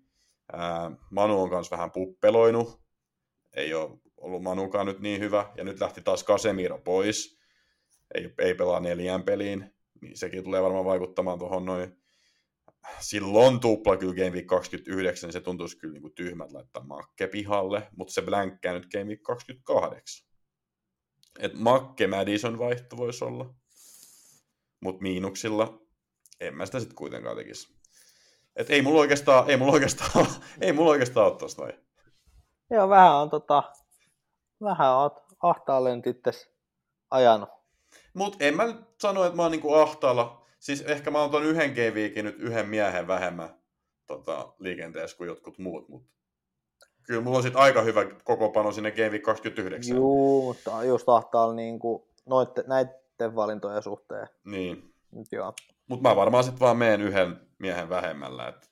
ää, Manu on kanssa vähän puppeloinut. Ei ole ollut Manukaan nyt niin hyvä. Ja nyt lähti taas Casemiro pois. Ei, ei pelaa neljään peliin. Niin sekin tulee varmaan vaikuttamaan tuohon noin silloin tupla kyllä Game Week 29, niin se tuntuisi kyllä niin kuin tyhmät laittaa Makke pihalle, mutta se blänkkää nyt Game Week 28. Et Makke Madison vaihto voisi olla, mutta miinuksilla en mä sitä sitten kuitenkaan tekisi. Et ei mulla oikeastaan, ei mulla oikeastaan, ei mulla oikeastaan ole tosta Joo, vähän on tota, vähän oot ahtaalle nyt itses ajanut. Mut en mä nyt sano, että mä oon niinku ahtaalla. Siis ehkä mä oon ton yhden G-viikin nyt yhden miehen vähemmän tota, liikenteessä kuin jotkut muut, mutta kyllä mulla on sit aika hyvä kokopano sinne Game 29. Juu, mutta just ahtaalla niin kuin noitte, näiden valintojen suhteen. Niin. Nyt joo. Mutta mä varmaan sitten vaan meen yhden miehen vähemmällä. Et.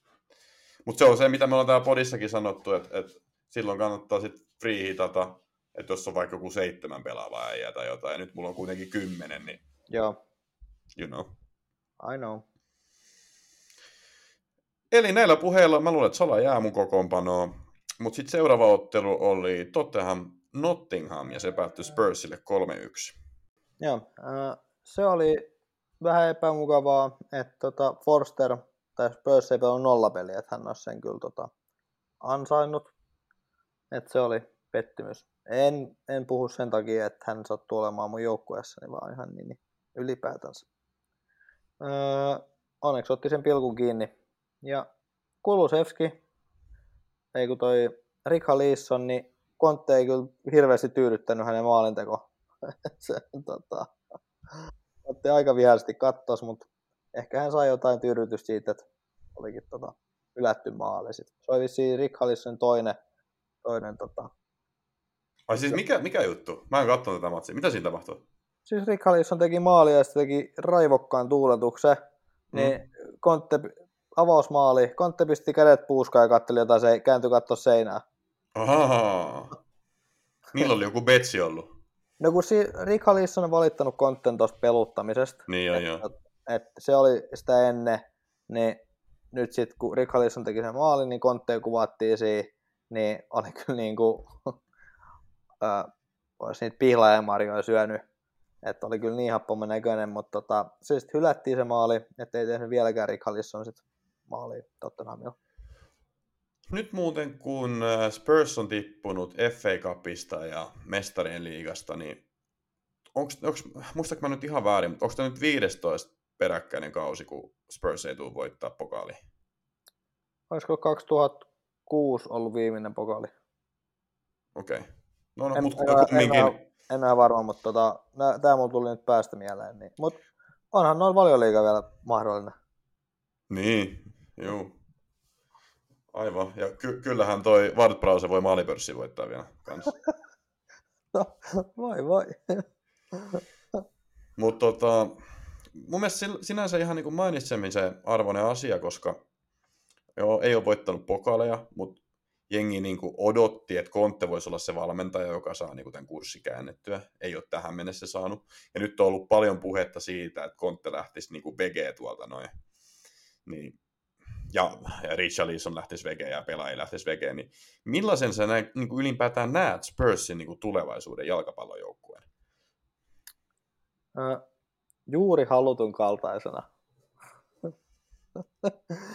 Mutta se on se, mitä me ollaan täällä podissakin sanottu, että et silloin kannattaa sitten free hitata, että jos on vaikka joku seitsemän pelaavaa äijää tai jotain, ja nyt mulla on kuitenkin kymmenen, niin Joo, you know. I know. Eli näillä puheilla mä luulen, että Sala jää mun kokoonpanoon. Mutta sitten seuraava ottelu oli Tottenham Nottingham, ja se päättyi Spursille 3-1. Joo, äh, se oli vähän epämukavaa, että tota Forster tai Spurs ei pelannut nollapeliä, että hän olisi sen kyllä tota, ansainnut. Että se oli pettymys. En, en puhu sen takia, että hän sattuu olemaan mun joukkueessani, vaan ihan niin, niin ylipäätänsä. Öö, onneksi otti sen pilkun kiinni. Ja Kulusevski, ei kun toi Rikha Leeson, niin Kontte ei kyllä hirveästi tyydyttänyt hänen maalinteko. se, tota, otti aika vihaisesti kattos, mutta ehkä hän sai jotain tyydytystä siitä, että olikin tota, ylätty maali. Sitten. Se oli vissiin Rick toinen, toinen tota. Ai siis mikä, mikä juttu? Mä en katsonut tätä matsia. Mitä siinä tapahtui? Siis Rick Hallison teki maali ja sitten teki raivokkaan tuuletuksen. Mm. Niin Kontte, avausmaali, Kontte pisti kädet puuskaan ja katteli jotain, se kääntyi katsoa seinää. Ahaa. Milloin oli joku betsi ollut? No kun si- Rick Hallison on valittanut Kontten tuosta peluttamisesta, Niin joo, joo. et se oli sitä ennen, niin nyt sitten kun Rick Hallison teki sen maalin, niin Kontteen kuvattiin siinä, niin oli kyllä niin kuin, äh, olisi niitä pihlaajamarjoja syönyt, että oli kyllä niin happomen näköinen, mutta tota, se sitten hylättiin se maali, ettei tehnyt vieläkään Rick Hallison sit maali Tottenhamilla. Nyt muuten kun Spurs on tippunut FA Cupista ja mestarien liigasta, niin onks, onks, muistaako mä nyt ihan väärin, mutta onko tämä nyt 15 peräkkäinen kausi, kun Spurs ei tule voittaa pokaali? Olisiko 2006 ollut viimeinen pokaali? Okei. Okay. No, no En- mutta en ole- en kumminkin. ole- En ole varma, mutta tota, tämä mulla tuli nyt päästä mieleen. Niin. Mutta onhan noin valioliiga vielä mahdollinen. Niin, juu. Aivan. Ja ky- kyllähän toi Ward voi maalipörssi voittaa vielä kanssa. No, voi voi. Mutta tota, mun mielestä sinänsä ihan niin mainitsemisen arvoinen asia, koska joo, ei ole voittanut pokaaleja, mutta jengi niin kuin odotti, että Kontte voisi olla se valmentaja, joka saa niin kuin tämän kurssi käännettyä. Ei ole tähän mennessä saanut. Ja nyt on ollut paljon puhetta siitä, että Kontte lähtisi niin kuin VG tuolta noin. Niin. Ja, ja Richarlison lähtisi VG ja pelaajia lähtisi VG. Niin millaisen sä näin, niin kuin ylipäätään näet Spursin niin kuin tulevaisuuden jalkapallojoukkueen? Ö, juuri halutun kaltaisena.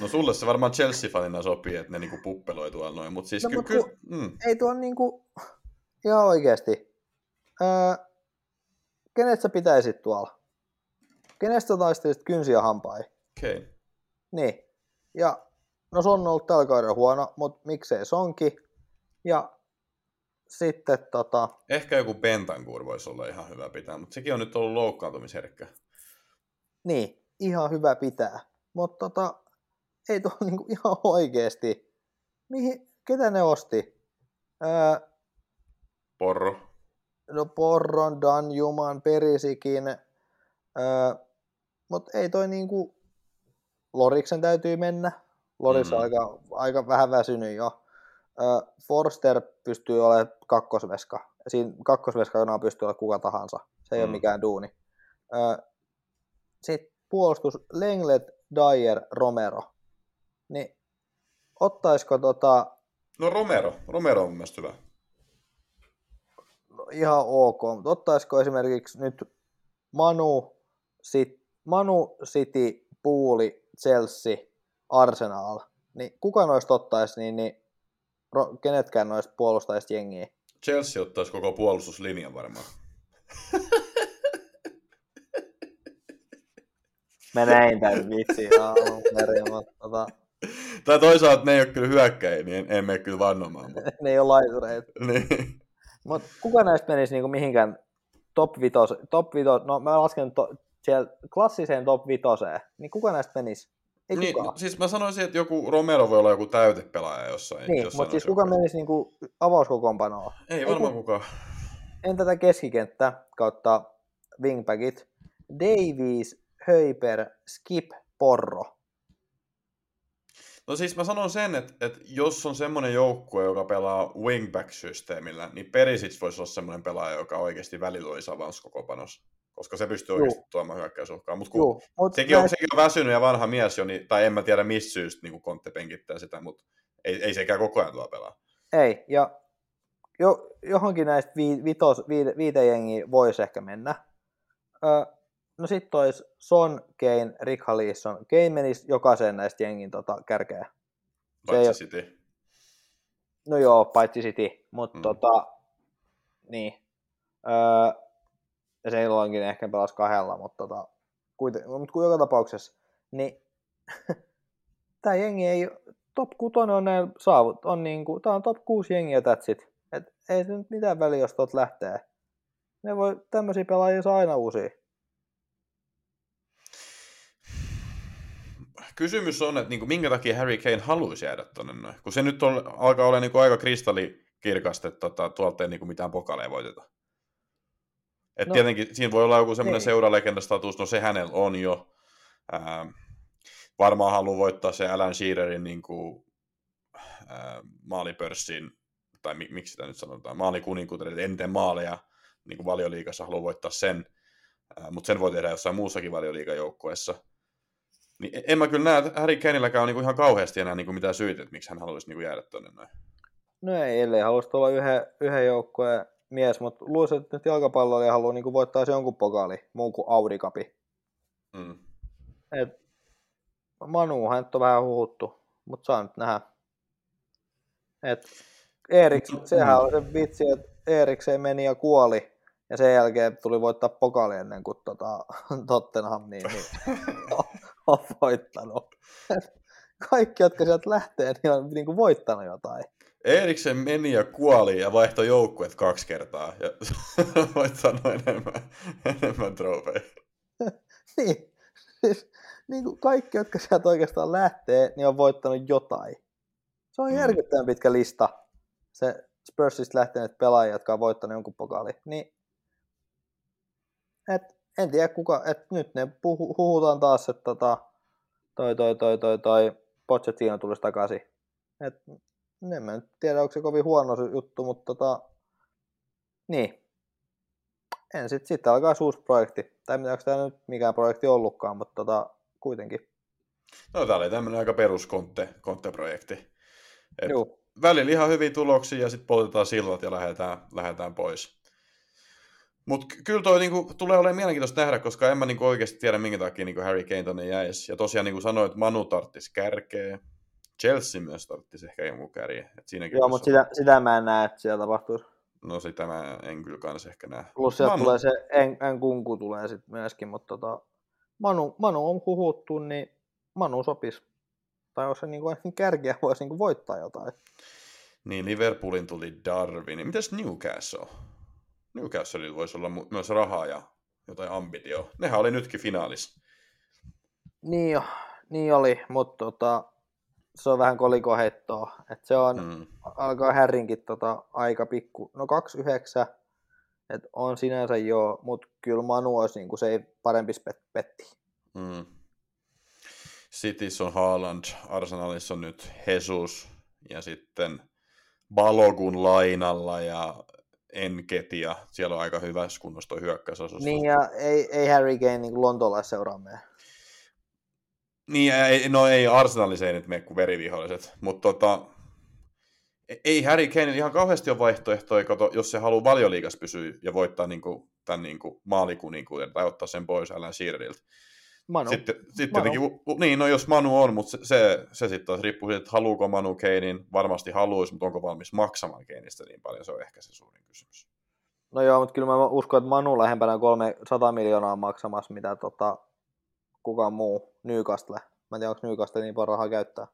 No sulle se varmaan Chelsea-fanina sopii, että ne niinku puppeloi tuolla noin, mutta siis No, ky- mut ky- mm, Ei tuo niinku, ihan oikeesti. Öö, kenet sä pitäisit tuolla? Kenestä taistelisit kynsiä hampai? okei. Okay. Niin. Ja no se on ollut tällä kaudella huono, mutta miksei sonki. Ja sitten tota, Ehkä joku Bentancur voisi olla ihan hyvä pitää, mutta sekin on nyt ollut loukkaantumisherkkä. niin, ihan hyvä pitää. Mutta tota, ei tuo niinku ihan oikeesti. Mihin, ketä ne osti? Öö, Porro. no Porron, Danjuman, Perisikin, öö, mutta ei toi niinku, Loriksen täytyy mennä. Loris Mm. aika, aika vähän väsynyt jo. Öö, Forster pystyy olemaan kakkosveska. Siinä kakkosveskana pystyy olemaan kuka tahansa. Se ei. Mm. ole mikään duuni. Öö, Sitten puolustus Lenglet, Dyer, Romero. Niin ottaisiko tota, No Romero. Romero on mun mielestä hyvä. no, ihan ok, mutta ottaisiko esimerkiksi nyt Manu, sit, Manu City, Puuli, Chelsea, Arsenal, niin kuka noista ottaisi, niin, niin kenetkään noista puolustajista jengiä? Chelsea ottaisi koko puolustuslinjan varmaan. Mä näin tämän vitsi tota, Tai toisaalta ne ei ole kyllä hyökkäjiä, niin en, en mene kyllä vannomaan. Mutta, ne ei ole laitureita. niin. Mutta kuka näistä menisi niinku mihinkään top vitos, top vitos, no mä lasken to, siellä klassiseen top vitoseen, niin kuka näistä menisi? Ei Niin, kukaan. siis mä sanoisin, että joku Romero voi olla joku täytepelaaja jossain. niin, jossain mutta siis kuka joukkueissa. menisi niinku avauskokoonpanoon? Ei Ei varmaan ku- kukaan. En tätä keskikenttä kautta wingbackit. Davies, Höyper, Skip, Porro. No siis mä sanon sen, että, että jos on semmoinen joukkue, joka pelaa wingback-systeemillä, niin Perisic voisi olla semmoinen pelaaja, joka oikeasti välillä olisi avauskokoopanossa. Koska se pystyy Juu. oikeasti tuomaan hyökkäysuhkaa. Mutta mutta sekin, on, sekin on väsynyt ja vanha mies jo, niin, tai en mä tiedä mistä syystä niin Kontte penkittää sitä, mutta ei, ei sekään koko ajan tuolla pelaa. Ei, ja jo, johonkin näistä vi, vitos, viite, viitejengiä voisi ehkä mennä. Ö, no sitten olisi Son, Kane, Rick Halisson. Kane menisi jokaiseen näistä jengin tota, kärkeä. Se Paitsi ole- City. No joo, paitsi City, mutta Mm. tota, niin. Öö, ja se illoinkin ehkä pelasi kahdella, mutta tota, kuiten, mutta kun joka tapauksessa, niin tämä jengi ei, top 6 on näin saavut, on niinku, tää on top 6 jengiä that's it. Et ei se nyt mitään väliä, jos tuot lähtee. Ne voi, tämmöisiä pelaajia saa aina uusia. Kysymys on, että niin minkä takia Harry Kane haluaisi jäädä tuonne noin. Kun se nyt on, alkaa olla niin aika kristallikirkasta, että tota, tuolta ei niin mitään pokaleja voiteta. Et no, tietenkin siinä voi olla joku semmoinen ei. seuralegendastatus, no se hänellä on jo. Ää, varmaan haluaa voittaa se Alan Shearerin niin kuin, ää, maalipörssin, tai mi, miksi sitä nyt sanotaan, maalikuninkuuden, eli eniten maaleja niin kuin valioliigassa haluaa voittaa sen, mutta sen voi tehdä jossain muussakin valioliigajoukkueessa. Niin en mä kyllä näe, että Harry Kanelläkään on niinku ihan kauheasti enää niinku mitään syitä, että miksi hän haluaisi niinku jäädä tonne noin. No ei, ellei haluaisi olla yhden, yhden joukkueen mies, mutta luulisin, että nyt jalkapalloilija haluaa niinku voittaa se jonkun pokaali, muun kuin Audi Cupi. Mm. Et Manuhan nyt on vähän huhuttu, mutta saa nyt nähdä. Et Eeriks, sehän mm. on se vitsi, että Eerikseen meni ja kuoli, ja sen jälkeen tuli voittaa pokaali ennen kuin tota, Tottenham niin, niin on voittanut. Kaikki, jotka sieltä lähtee, niin on niin kuin voittanut jotain. Eriksen meni ja kuoli ja vaihtoi joukkueet kaksi kertaa ja voittanut enemmän, enemmän trofeja. Niin, siis, niin kuin kaikki, jotka sieltä oikeastaan lähtee, niin on voittanut jotain. Se on Mm. järkyttävän pitkä lista. Se Spursista lähteneet pelaajat, jotka on voittanut jonkun pokaali. Niin, et, en tiedä kuka, et nyt ne puhu, huhutaan taas, että tota, toi, toi, toi, toi, toi Pochettino tulisi takaisin. Et, en mä nyt tiedä, onko se kovin huono juttu, mutta tota, niin. En sit, sitten alkaa uusi projekti. Tai tiedä, onko tämä nyt mikään projekti ollutkaan, mutta tota, kuitenkin. No tää oli tämmönen aika perus kontte, projekti Et Joo. välillä ihan hyviä tuloksia ja sitten poltetaan sillat ja lähdetään, lähdetään pois. Mutta kyllä toi niinku, tulee olemaan mielenkiintoista nähdä, koska en mä niinku oikeasti tiedä, minkä takia niinku Harry Kane tonne jäisi. Ja tosiaan niin kuin sanoit, Manu tarttisi kärkeä. Chelsea myös tarttisi ehkä jonkun kärjen. Et siinäkin Joo, mutta sitä, sitä mä en näe, että siellä tapahtuisi. No sitä mä en kyllä kans ehkä näe. Plus sieltä Manu- tulee se en, en kunku tulee sitten myöskin, mutta tota, Manu, Manu on huhuttu, niin Manu sopisi. Tai jos se niinku kärkiä voisi niinku voittaa jotain. Niin, Liverpoolin tuli Darwin. Mitäs Newcastle? Newcastle voisi olla myös rahaa ja jotain ambitio. Nehän oli nytkin finaalissa. Niin, jo, niin oli, mutta tota, se on vähän kolikoheittoa. Et se on, mm. Alkaa Härrinkin tota, aika pikku. No 29, et on sinänsä joo, mutta kyllä Manu olisi niinku se ei parempi spet- petti. Mm. Cityssä on Haaland, Arsenalissa on nyt Jesus ja sitten Balogun lainalla ja Enketia. Siellä on aika hyvä kunnossa toi hyökkäysosuus. Niin ja ei, ei Harry Kane niin lontoolais seuraa meidän. Niin, ei, no ei Arsenalissa ei nyt mene kuin veriviholliset, mutta tota, ei Harry Kane ihan kauheasti ole vaihtoehtoja, kato, jos se haluaa valioliigassa pysyä ja voittaa niin kuin, tämän niin kuin maalikuninkuuden tai ottaa sen pois Alan Shearerilta. Manu. Sitten, sitten Manu. tietenkin, niin, no jos Manu on, mutta se, se, se sitten taas riippuu siitä, että haluuko Manu Kanein, varmasti haluaisi, mutta onko valmis maksamaan Kaneista niin paljon, se on ehkä se suurin kysymys. No joo, mutta kyllä mä uskon, että Manu lähempänä 300 miljoonaa on maksamassa, mitä tota, kukaan muu Newcastle. Mä en tiedä, onko Newcastle niin paljon rahaa käyttää.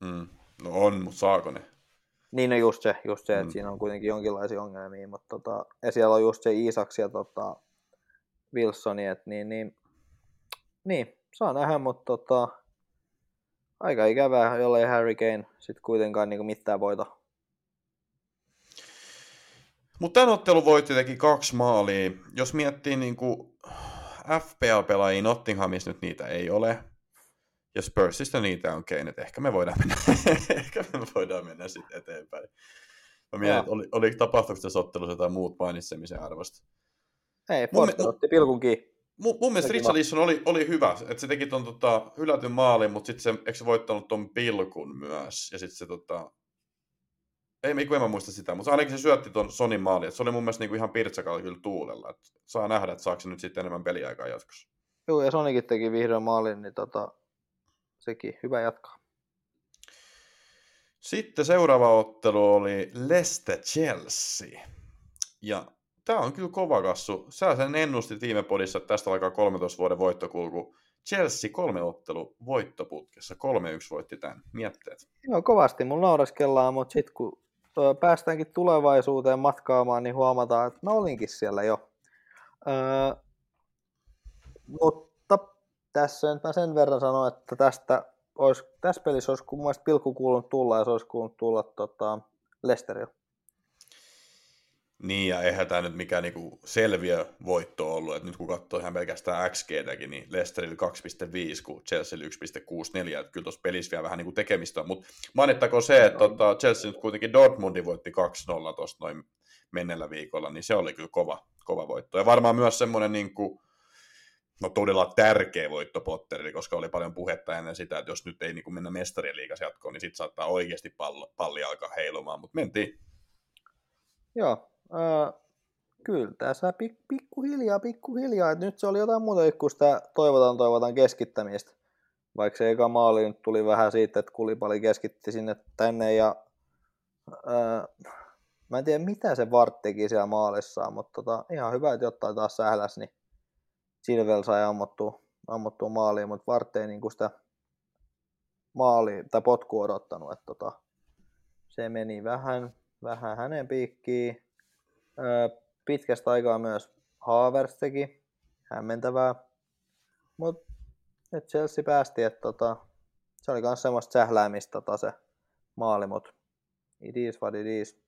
Mm. No on, mutta saako ne? Niin no just se, just se että Mm. siinä on kuitenkin jonkinlaisia ongelmia, mutta tota, ja siellä on just se Isaks ja tota, Wilsoni, että niin, niin, niin, saa nähdä, mutta tota, aika ikävää, jollei Harry Kane sitten kuitenkaan niin mitään voita. Mutta tämän ottelun voitti teki kaksi maalia. Jos miettii niin kuin FPL-pelaajia Nottinghamissa nyt niitä ei ole. Ja Spursista niitä on Kane, että ehkä me voidaan mennä, ehkä me voidaan mennä sitten eteenpäin. Mä mietin, että oli, oli tapahtuiko tässä ottelussa jotain muut mainitsemisen arvosta. Ei, mi- otti pilkun kiinni. Mun, mun mielestä Richarlison oli, oli hyvä, että se teki ton tota, hylätyn maalin, mutta sitten se, eikö se voittanut ton pilkun myös, ja sitten se tota, ei, kun en mä muista sitä, mutta ainakin se syötti ton Sonin maalin, että se oli mun mielestä niinku ihan pirtsakalla kyllä tuulella, että saa nähdä, että saako se nyt sitten enemmän peliaikaa jatkossa. Joo, ja Sonikin teki vihreän maalin, niin tota, sekin hyvä jatkaa. Sitten seuraava ottelu oli Leicester Chelsea. Ja tämä on kyllä kova kassu. Sä sen ennustit viime podissa, että tästä alkaa 13 vuoden voittokulku. Chelsea kolme ottelu voittoputkessa. 3-1 voitti tämän. Mietteet. Joo, kovasti mun naureskellaan, mutta sitten kun päästäänkin tulevaisuuteen matkaamaan, niin huomataan, että mä olinkin siellä jo. Öö, mutta tässä nyt mä sen verran sanon, että tästä olisi, tässä pelissä olisi mun mielestä pilkku kuulunut tulla ja se olisi kuulunut tulla tota, Lesterillä. Niin, ja eihän tämä nyt mikään niinku selviö voitto ollut, että nyt kun katsoo ihan pelkästään XG-täkin, niin Leicesterillä 2,5, kun Chelsealla 1,64, että kyllä tuossa pelissä vielä vähän niinku tekemistä mutta mainittakoon se, että tota, Chelsea nyt kuitenkin Dortmundin voitti 2-0 tuossa noin mennellä viikolla, niin se oli kyllä kova, kova voitto, ja varmaan myös semmoinen niinku, no todella tärkeä voitto Potterille, koska oli paljon puhetta ennen sitä, että jos nyt ei niinku mennä mestarien liigas jatkoon, niin sitten saattaa oikeasti pallo, palli alkaa heilumaan, mutta mentiin. Joo, öö, kyllä tässä pik, pikkuhiljaa, pikkuhiljaa. Et nyt se oli jotain muuta kuin sitä toivotaan, toivotaan keskittämistä. Vaikka se eka maali nyt tuli vähän siitä, että kulipali keskitti sinne tänne ja öö, mä en tiedä mitä se Vart teki siellä maalissaan, mutta tota, ihan hyvä, että jotain taas sähläs, niin Silvel sai ammuttua, ammuttua maaliin, mutta Vart ei niinku sitä maali tai potku odottanut, että tota, se meni vähän, vähän hänen piikkiin. Öö, pitkästä aikaa myös Havertz teki, hämmentävää. Mutta nyt Chelsea päästi, että tota, se oli myös semmoista sähläämistä tota, se maali, mutta it is what it is.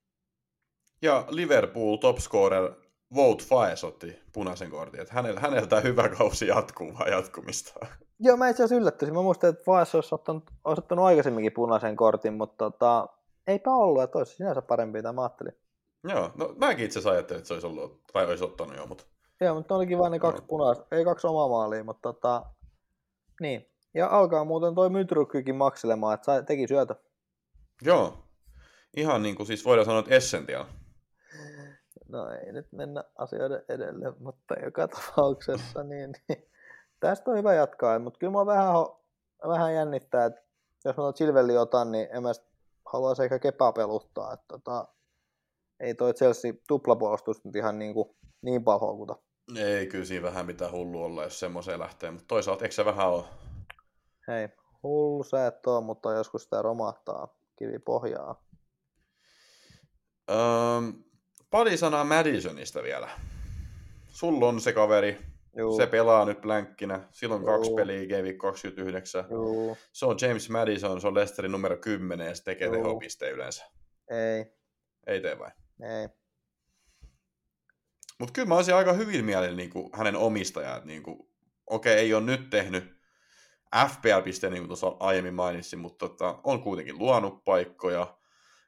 Ja Liverpool topscorer Vote Faes otti punaisen kortin, että hänellä, hänellä tämä hyvä kausi jatkuu vaan jatkumista. Joo, mä itse asiassa yllättyisin. Mä muistan, että Vaes olisi ottanut, olisi ottanut aikaisemminkin punaisen kortin, mutta tota, eipä ollut, että olisi sinänsä parempi, mitä mä ajattelin. Joo, no mäkin itse asiassa ajattelin, että se olisi ollut, tai olisi ottanut jo, mutta Joo, mutta ne olikin vain ne kaksi Joo. punaista, ei kaksi omaa maalia, mutta tota, niin. Ja alkaa muuten toi Mytrykkykin makselemaan, että teki syötö. joo, ihan niin kuin siis voidaan sanoa, että essential. No ei nyt mennä asioiden edelle, mutta joka tapauksessa niin, niin tästä on hyvä jatkaa, mutta kyllä mua vähän, vähän jännittää, että jos mä tuon Silvelli otan, niin en mä haluaisi ehkä kepaa peluttaa, että tota, ei toi Chelsea tuplapuolustus nyt ihan niin, kuin, niin houkuta. Ei kyllä siinä vähän mitään hullu olla, jos semmoiseen lähtee, mutta toisaalta eikö se vähän ole? Hei, hullu sä et oo, mutta joskus sitä romahtaa kivi pohjaa. Öö, pari sanaa Madisonista vielä. Sulla on se kaveri, Juu, se pelaa nyt blänkkinä, silloin Joo. kaksi peliä, Game Week 29. juu, Se on James Madison, se on Leicesterin numero 10 ja se tekee tehopisteen yleensä. ei, Ei tee vai? Ei. Mutta kyllä mä olisin aika hyvin mielin niin kuin hänen omistajat. Niin kuin, okei, ei ole nyt tehnyt FPL-pisteen, niin kuin tuossa aiemmin mainitsin, mutta tota, on kuitenkin luonut paikkoja.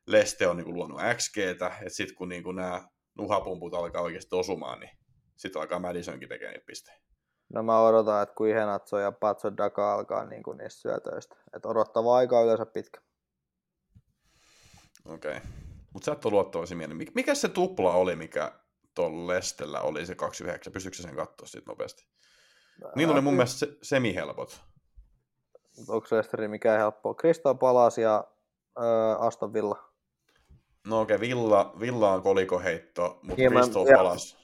Leste on niin kuin, luonut XGtä, että sitten kun niin kuin, nämä nuhapumput alkaa oikeasti osumaan, niin sitten alkaa Madisonkin tekemään niitä pisteitä. No mä odotan, että kun Ihenatso ja Patso Daka alkaa niin kuin niistä syötöistä. Että odottava aika on yleensä pitkä. Okei. Mutta sä et ole luottavaisin mielin. Mik- Mikä se tupla oli, mikä tuolla Lestellä oli se 29? Pystytkö sen katsoa sitten nopeasti? Niillä oli mun mielestä se, semi-helpot. Onko Leicesteri mikään helppoa? Crystal Palace ja öö, Aston Villa. No okei, Villa, Villa on kolikoheitto, mutta Hieman- Crystal ja- Palace.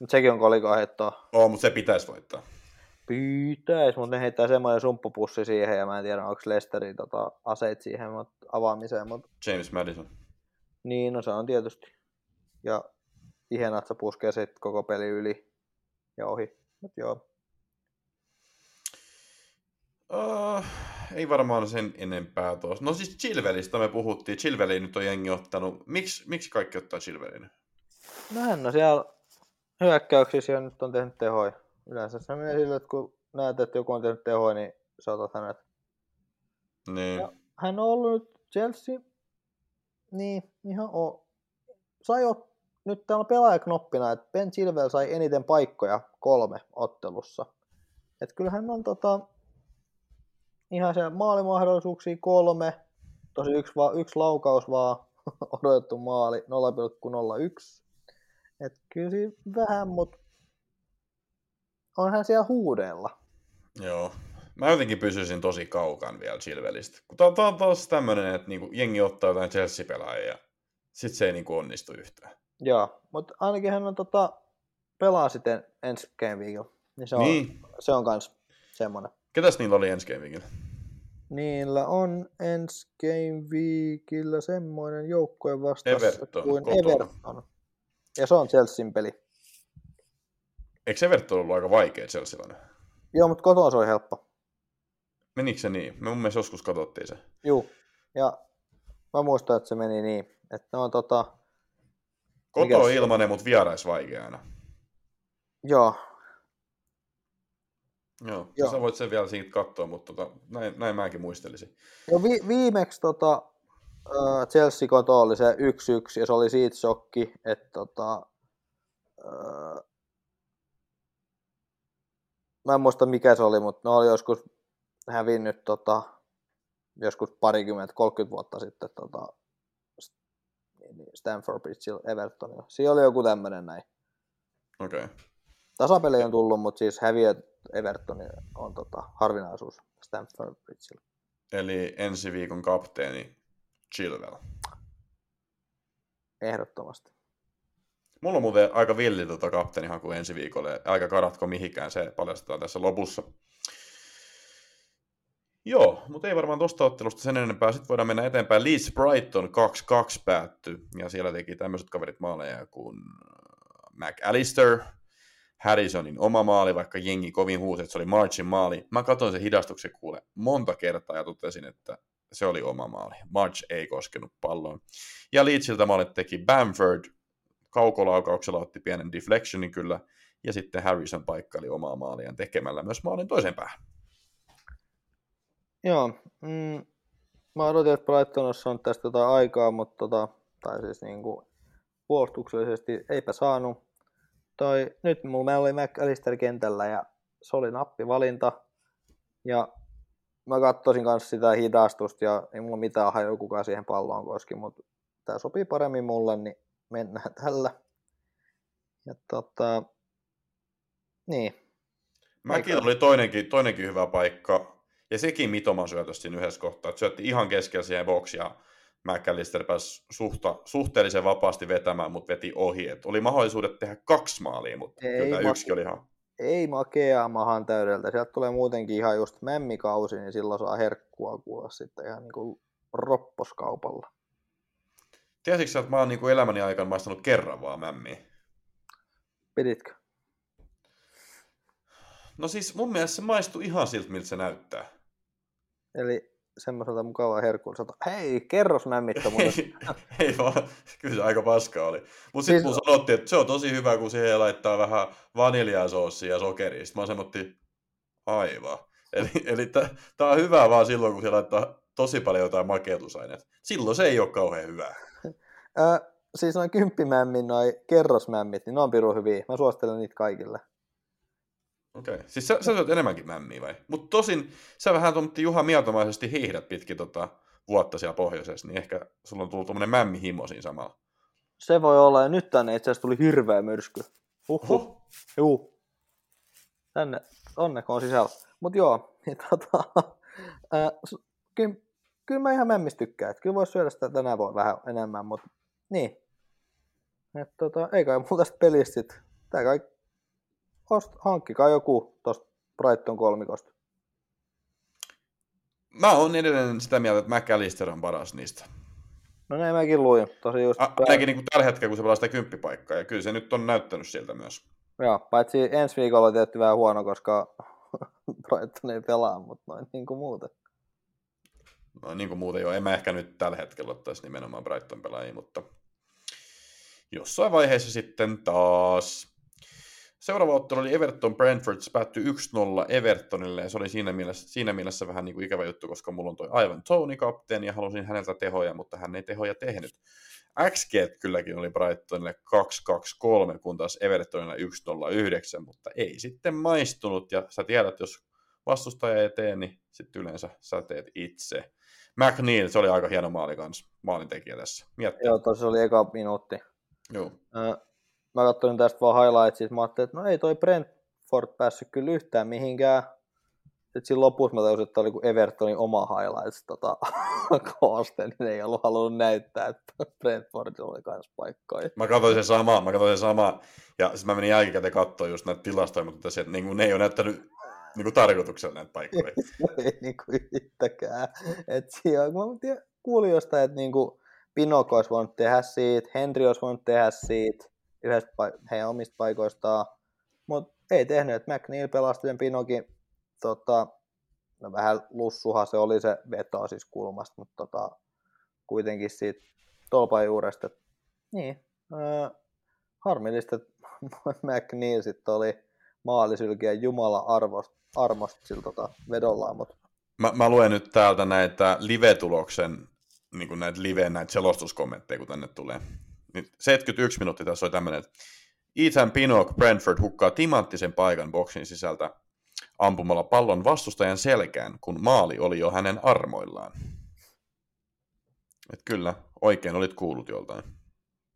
Mut sekin on kolikon heittoa. Oo, mutta se pitäisi voittaa. Pyytäis, mutta ne heittää semmoinen sumppupussi siihen ja mä en tiedä onko Leicesterin tota, aseet siihen mut, avaamiseen. Mutta James Madison. Niin, no se on tietysti. Ja Ihenatsa puskee sitten koko peli yli ja ohi. Mut joo. Uh, ei varmaan sen enempää tuossa. No siis Chilvelistä me puhuttiin. Chilveli nyt on jengi ottanut. Miks, miksi kaikki ottaa Chilvelin? No hän on siellä hyökkäyksissä ja nyt on tehnyt tehoja. Yleensä se menee sille, että kun näet, että joku on tehnyt tehoja, niin saatat hänet. Niin. Ja hän on ollut nyt Chelsea, niin ihan o... sai ot... nyt täällä on pelaajaknoppina, että Ben Chilwell sai eniten paikkoja kolme ottelussa. Et kyllähän on tota, ihan se maalimahdollisuuksia kolme, tosi yksi, va, yksi laukaus vaan odotettu maali 0,01. Et kyllä siinä vähän, mutta onhan siellä huudella. Joo. Mä jotenkin pysyisin tosi kaukan vielä Chilvelistä. Kun tää, tää on taas tämmönen, että niinku jengi ottaa jotain Chelsea-pelaajia ja sit se ei niinku onnistu yhtään. Joo, mutta ainakin hän on tota, pelaa sitten ensi game weekillä. Niin se on, Niin. se on kans semmonen. Ketäs niillä oli ensi gameikillä? Niillä on ensi game weekillä semmoinen joukkue vastassa Everton, kuin kotona. Everton. Ja se on Chelsean peli. Eikö Everton ollut aika vaikea Chelsealainen? Joo, mutta kotona se oli helppo. Menikö se niin? Me mun mielestä joskus katsottiin se. Juu. Ja mä muistan, että se meni niin. Että ne on tota... Koto on ilmanen, mutta vierais vaikea aina. Joo, Joo, Joo. Joo. sä voit sen vielä siitä katsoa, mutta tota, näin, näin mäkin muistelisin. Ja vi- viimeksi tota, äh, Chelsea koto oli se 1-1 ja se oli siitä shokki, että tota, äh, mä en muista mikä se oli, mutta ne oli joskus hävinnyt tota, joskus parikymmentä, 30 vuotta sitten tota, niin, niin, Stamford Bridgeillä Evertonilla. Siinä oli joku tämmöinen näin. Okei. Okay. Tasapeli on tullut, mutta siis häviöt Everton on tota, harvinaisuus Stamford Bridgeillä. Eli ensi viikon kapteeni Chilwell. Ehdottomasti. Mulla on muuten aika villi tota kapteenihaku ensi viikolle. Aika karatko mihinkään, se paljastetaan tässä lopussa. Joo, mutta ei varmaan tosta ottelusta sen enempää. Sitten voidaan mennä eteenpäin. Leeds Brighton 2-2 päättyi, ja siellä teki tämmöiset kaverit maaleja kuin McAllister, Harrisonin oma maali, vaikka jengi kovin huusi, että se oli Marchin maali. Mä katsoin sen hidastuksen kuule monta kertaa ja totesin, että se oli oma maali. March ei koskenut palloon. Ja Leedsiltä maalit teki Bamford, kaukolaukauksella otti pienen deflectionin kyllä, ja sitten Harrison paikkaili omaa maaliaan tekemällä myös maalin toiseen päähän. Joo, mm, mä odotin, että Brightonissa on tästä jotain aikaa, mutta tota, tai siis niinku puolustuksellisesti eipä saanut. Toi, nyt mulla oli McAllister kentällä ja se oli nappivalinta. Ja mä katsoisin kanssa sitä hidastusta ja ei mulla mitään hajua kukaan siihen palloon koski, mutta tää sopii paremmin mulle, niin mennään tällä. Ja tota, niin, Mäkin oli toinenkin, toinenkin hyvä paikka, ja sekin Mitoman syötös siinä yhdessä kohtaa, että syötti ihan keskellä siihen boksiin, ja McAllister pääsi suhta, suhteellisen vapaasti vetämään, mutta veti ohi. Et oli mahdollisuudet tehdä kaksi maalia, mutta Ei kyllä ma- yksi oli ihan... ei makeaa mahan täydeltä. Sieltä tulee muutenkin ihan just mämmikausi, niin silloin saa herkkua kuulla sitten ihan niin kuin ropposkaupalla. Tiesitkö sä, että mä oon niin elämäni aikana maistanut kerran vaan mämmiä? Piditkö? No siis mun mielestä se maistuu ihan siltä, miltä se näyttää. Eli semmoiselta mukavaa herkulta. Hei, kerros mämmittä mulle. ei, ei vaan, kyllä se aika paska oli. Mutta sitten Siis- mun sanottiin, että se on tosi hyvä, kun siihen laittaa vähän vaniljasoosia ja sokeria. Sitten mä sanottiin, aivan. Eli, eli tää on hyvä vaan silloin, kun se laittaa tosi paljon jotain makeutusaineita. Silloin se ei ole kauhean hyvää. Ö, siis noin kymppimämmin, noin kerrosmämmit, niin ne on pirun hyviä. Mä suosittelen niitä kaikille. Okei. Okay. Siis sä, sä syöt enemmänkin mämmiä vai? Mutta tosin sä vähän tuommoitti Juha Mietomaisesti hiihdät pitkin tota vuotta siellä pohjoisessa, niin ehkä sulla on tullut tuommoinen mämmihimo siinä samalla. Se voi olla, ja nyt tänne itse asiassa tuli hirveä myrsky. Huhhuh. Oho. Juu. Tänne, onneksi on sisällä. Mut joo, niin tota, ää, s- kyllä, kyllä mä ihan mämmistä tykkään. Et kyllä vois syödä sitä tänään voi vähän enemmän, mutta niin. Et tota, ei kai muuta tästä pelistä sit. Tää kai, ost, hankkikaa joku tosta Brighton kolmikosta. Mä oon edelleen sitä mieltä, että McAllister on paras niistä. No näin mäkin luin. Tosi just... A- ainakin niin kuin tällä hetkellä, kun se pelaa sitä kymppipaikkaa, ja kyllä se nyt on näyttänyt siltä myös. Joo, paitsi ensi viikolla on tietty vähän huono, koska Brighton ei pelaa, mutta noin niin kuin muuten. No niin kuin muuten jo, en mä ehkä nyt tällä hetkellä ottaisi nimenomaan Brighton pelaajia, mutta jossain vaiheessa sitten taas. Seuraava ottelu oli Everton Brentford, se päättyi 1-0 Evertonille, ja se oli siinä mielessä, siinä mielessä vähän niin kuin ikävä juttu, koska mulla on toi aivan Tony kapteeni, ja halusin häneltä tehoja, mutta hän ei tehoja tehnyt. XG kylläkin oli Brightonille 2-2-3, kun taas Evertonilla 1-0-9, mutta ei sitten maistunut, ja sä tiedät, jos vastustaja ei tee, niin sitten yleensä sä teet itse. McNeil, se oli aika hieno maali kans, maalintekijä tässä. Miettii. Joo, tosi oli eka minuutti. Joo. Öö, mä katsoin tästä vaan highlightsit, mä ajattelin, että no ei toi Brentford päässyt kyllä yhtään mihinkään. Sitten siinä lopussa mä tajusin, että oli kuin Evertonin oma highlights tota, kooste, niin ei ollut halunnut näyttää, että Brentfordilla oli kans paikkoja. Mä katsoin sen samaa, mä katsoin sen samaa, ja sitten mä menin jälkikäteen katsoa just näitä tilastoja, mutta tässä, että niin ne ei ole näyttänyt niin kuin tarkoituksella näitä paikkoja. ei niinku yhtäkään. Et siinä, kun mä tiedän, kuulin jostain, että niinku Pinok olisi voinut tehdä siitä, Henry olisi voinut tehdä siitä, yhdestä heidän omista paikoistaan, mutta ei tehnyt, että McNeil pelasti sen Pinokin, tota, no vähän lussuha se oli se veto siis kulmasta, mutta tota, kuitenkin siitä tolpan juuresta, niin, öö, harmillista, että McNeil sitten oli maalisylkiä Jumala arvost, armosta sillä tota, vedollaan, mutta Mä, mä luen nyt täältä näitä live-tuloksen, niin näitä live, näitä selostuskommentteja, kun tänne tulee. Niin 71 minuuttia tässä oli tämmöinen, että Ethan Pinnock Brentford hukkaa timanttisen paikan boksin sisältä ampumalla pallon vastustajan selkään, kun maali oli jo hänen armoillaan. Et kyllä, oikein olit kuullut joltain.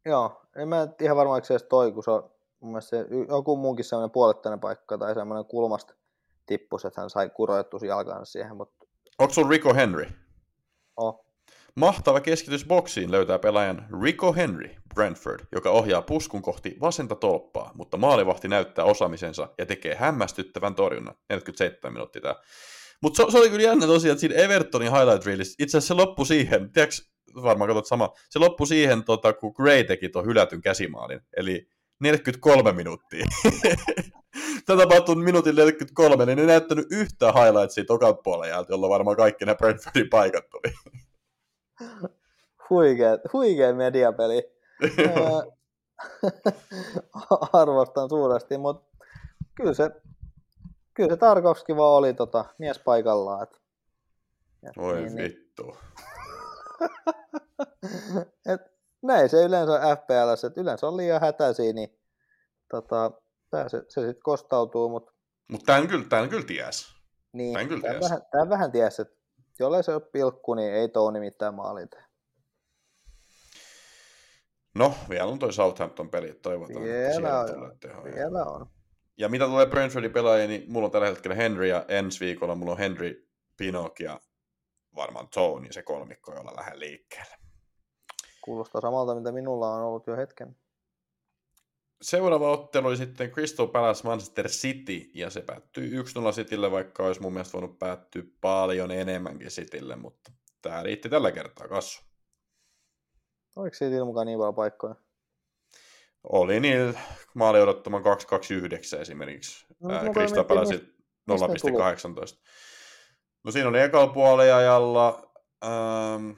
Joo, en mä ihan varma, se edes toi, kun se on mun mielestä se, joku muunkin sellainen puolittainen paikka tai semmoinen kulmasta tippus, että hän sai kuroettu jalkansa siihen, mutta Onko sun Rico Henry? oh, Mahtava keskitys boksiin löytää pelaajan Rico Henry Brentford, joka ohjaa puskun kohti vasenta tolppaa, mutta maalivahti näyttää osaamisensa ja tekee hämmästyttävän torjunnan. 47 minuuttia tää. Mutta se, se, oli kyllä jännä tosiaan, että siinä Evertonin highlight reelissa, itse asiassa se loppui siihen, tiedätkö, varmaan katsot sama, se loppui siihen, tota, kun Gray teki tuon hylätyn käsimaalin, eli 43 minuuttia. Tätä tapahtui minuutin 43, niin ei näyttänyt yhtään highlightsia tokan jälkeen, jolloin varmaan kaikki nämä Brentfordin paikat tuli. huikea, huikea mediapeli. Arvostan suuresti, mutta kyllä se, kyllä se Tarkovski vaan oli tota, mies paikallaan. Et, ja, Oi niin, niin. vittu. et, näin se yleensä on FPLssä, että yleensä on liian hätäisiä, niin tota, tää se, se sitten kostautuu, mutta Mutta tämän kyllä, tämän kyllä ties. niin, Tän kyllä tää ties. vähän, tää vähän ties, että jollei se ole pilkku, niin ei Touni mitään maalia tee. No, vielä on toi Southampton-peli, että toivotaan, että Vielä siellä on, tulee tehoja. Vielä on. Ja mitä tulee Brentfordin pelaajia, niin mulla on tällä hetkellä Henry ja ensi viikolla mulla on Henry, Pinok ja varmaan Tony, se kolmikko, jolla lähden liikkeelle. Kuulostaa samalta, mitä minulla on ollut jo hetken. Seuraava ottelu oli sitten Crystal Palace Manchester City, ja se päättyi 1-0 Citylle, vaikka olisi mun mielestä voinut päättyä paljon enemmänkin Citylle, mutta tämä riitti tällä kertaa kasvu. Oliko siitä mukaan niin paljon paikkoja? Oli niin maali odottaman 229 esimerkiksi. No, mistä ne tuli? 0,18. No siinä oli ekalla puoliajalla ähm,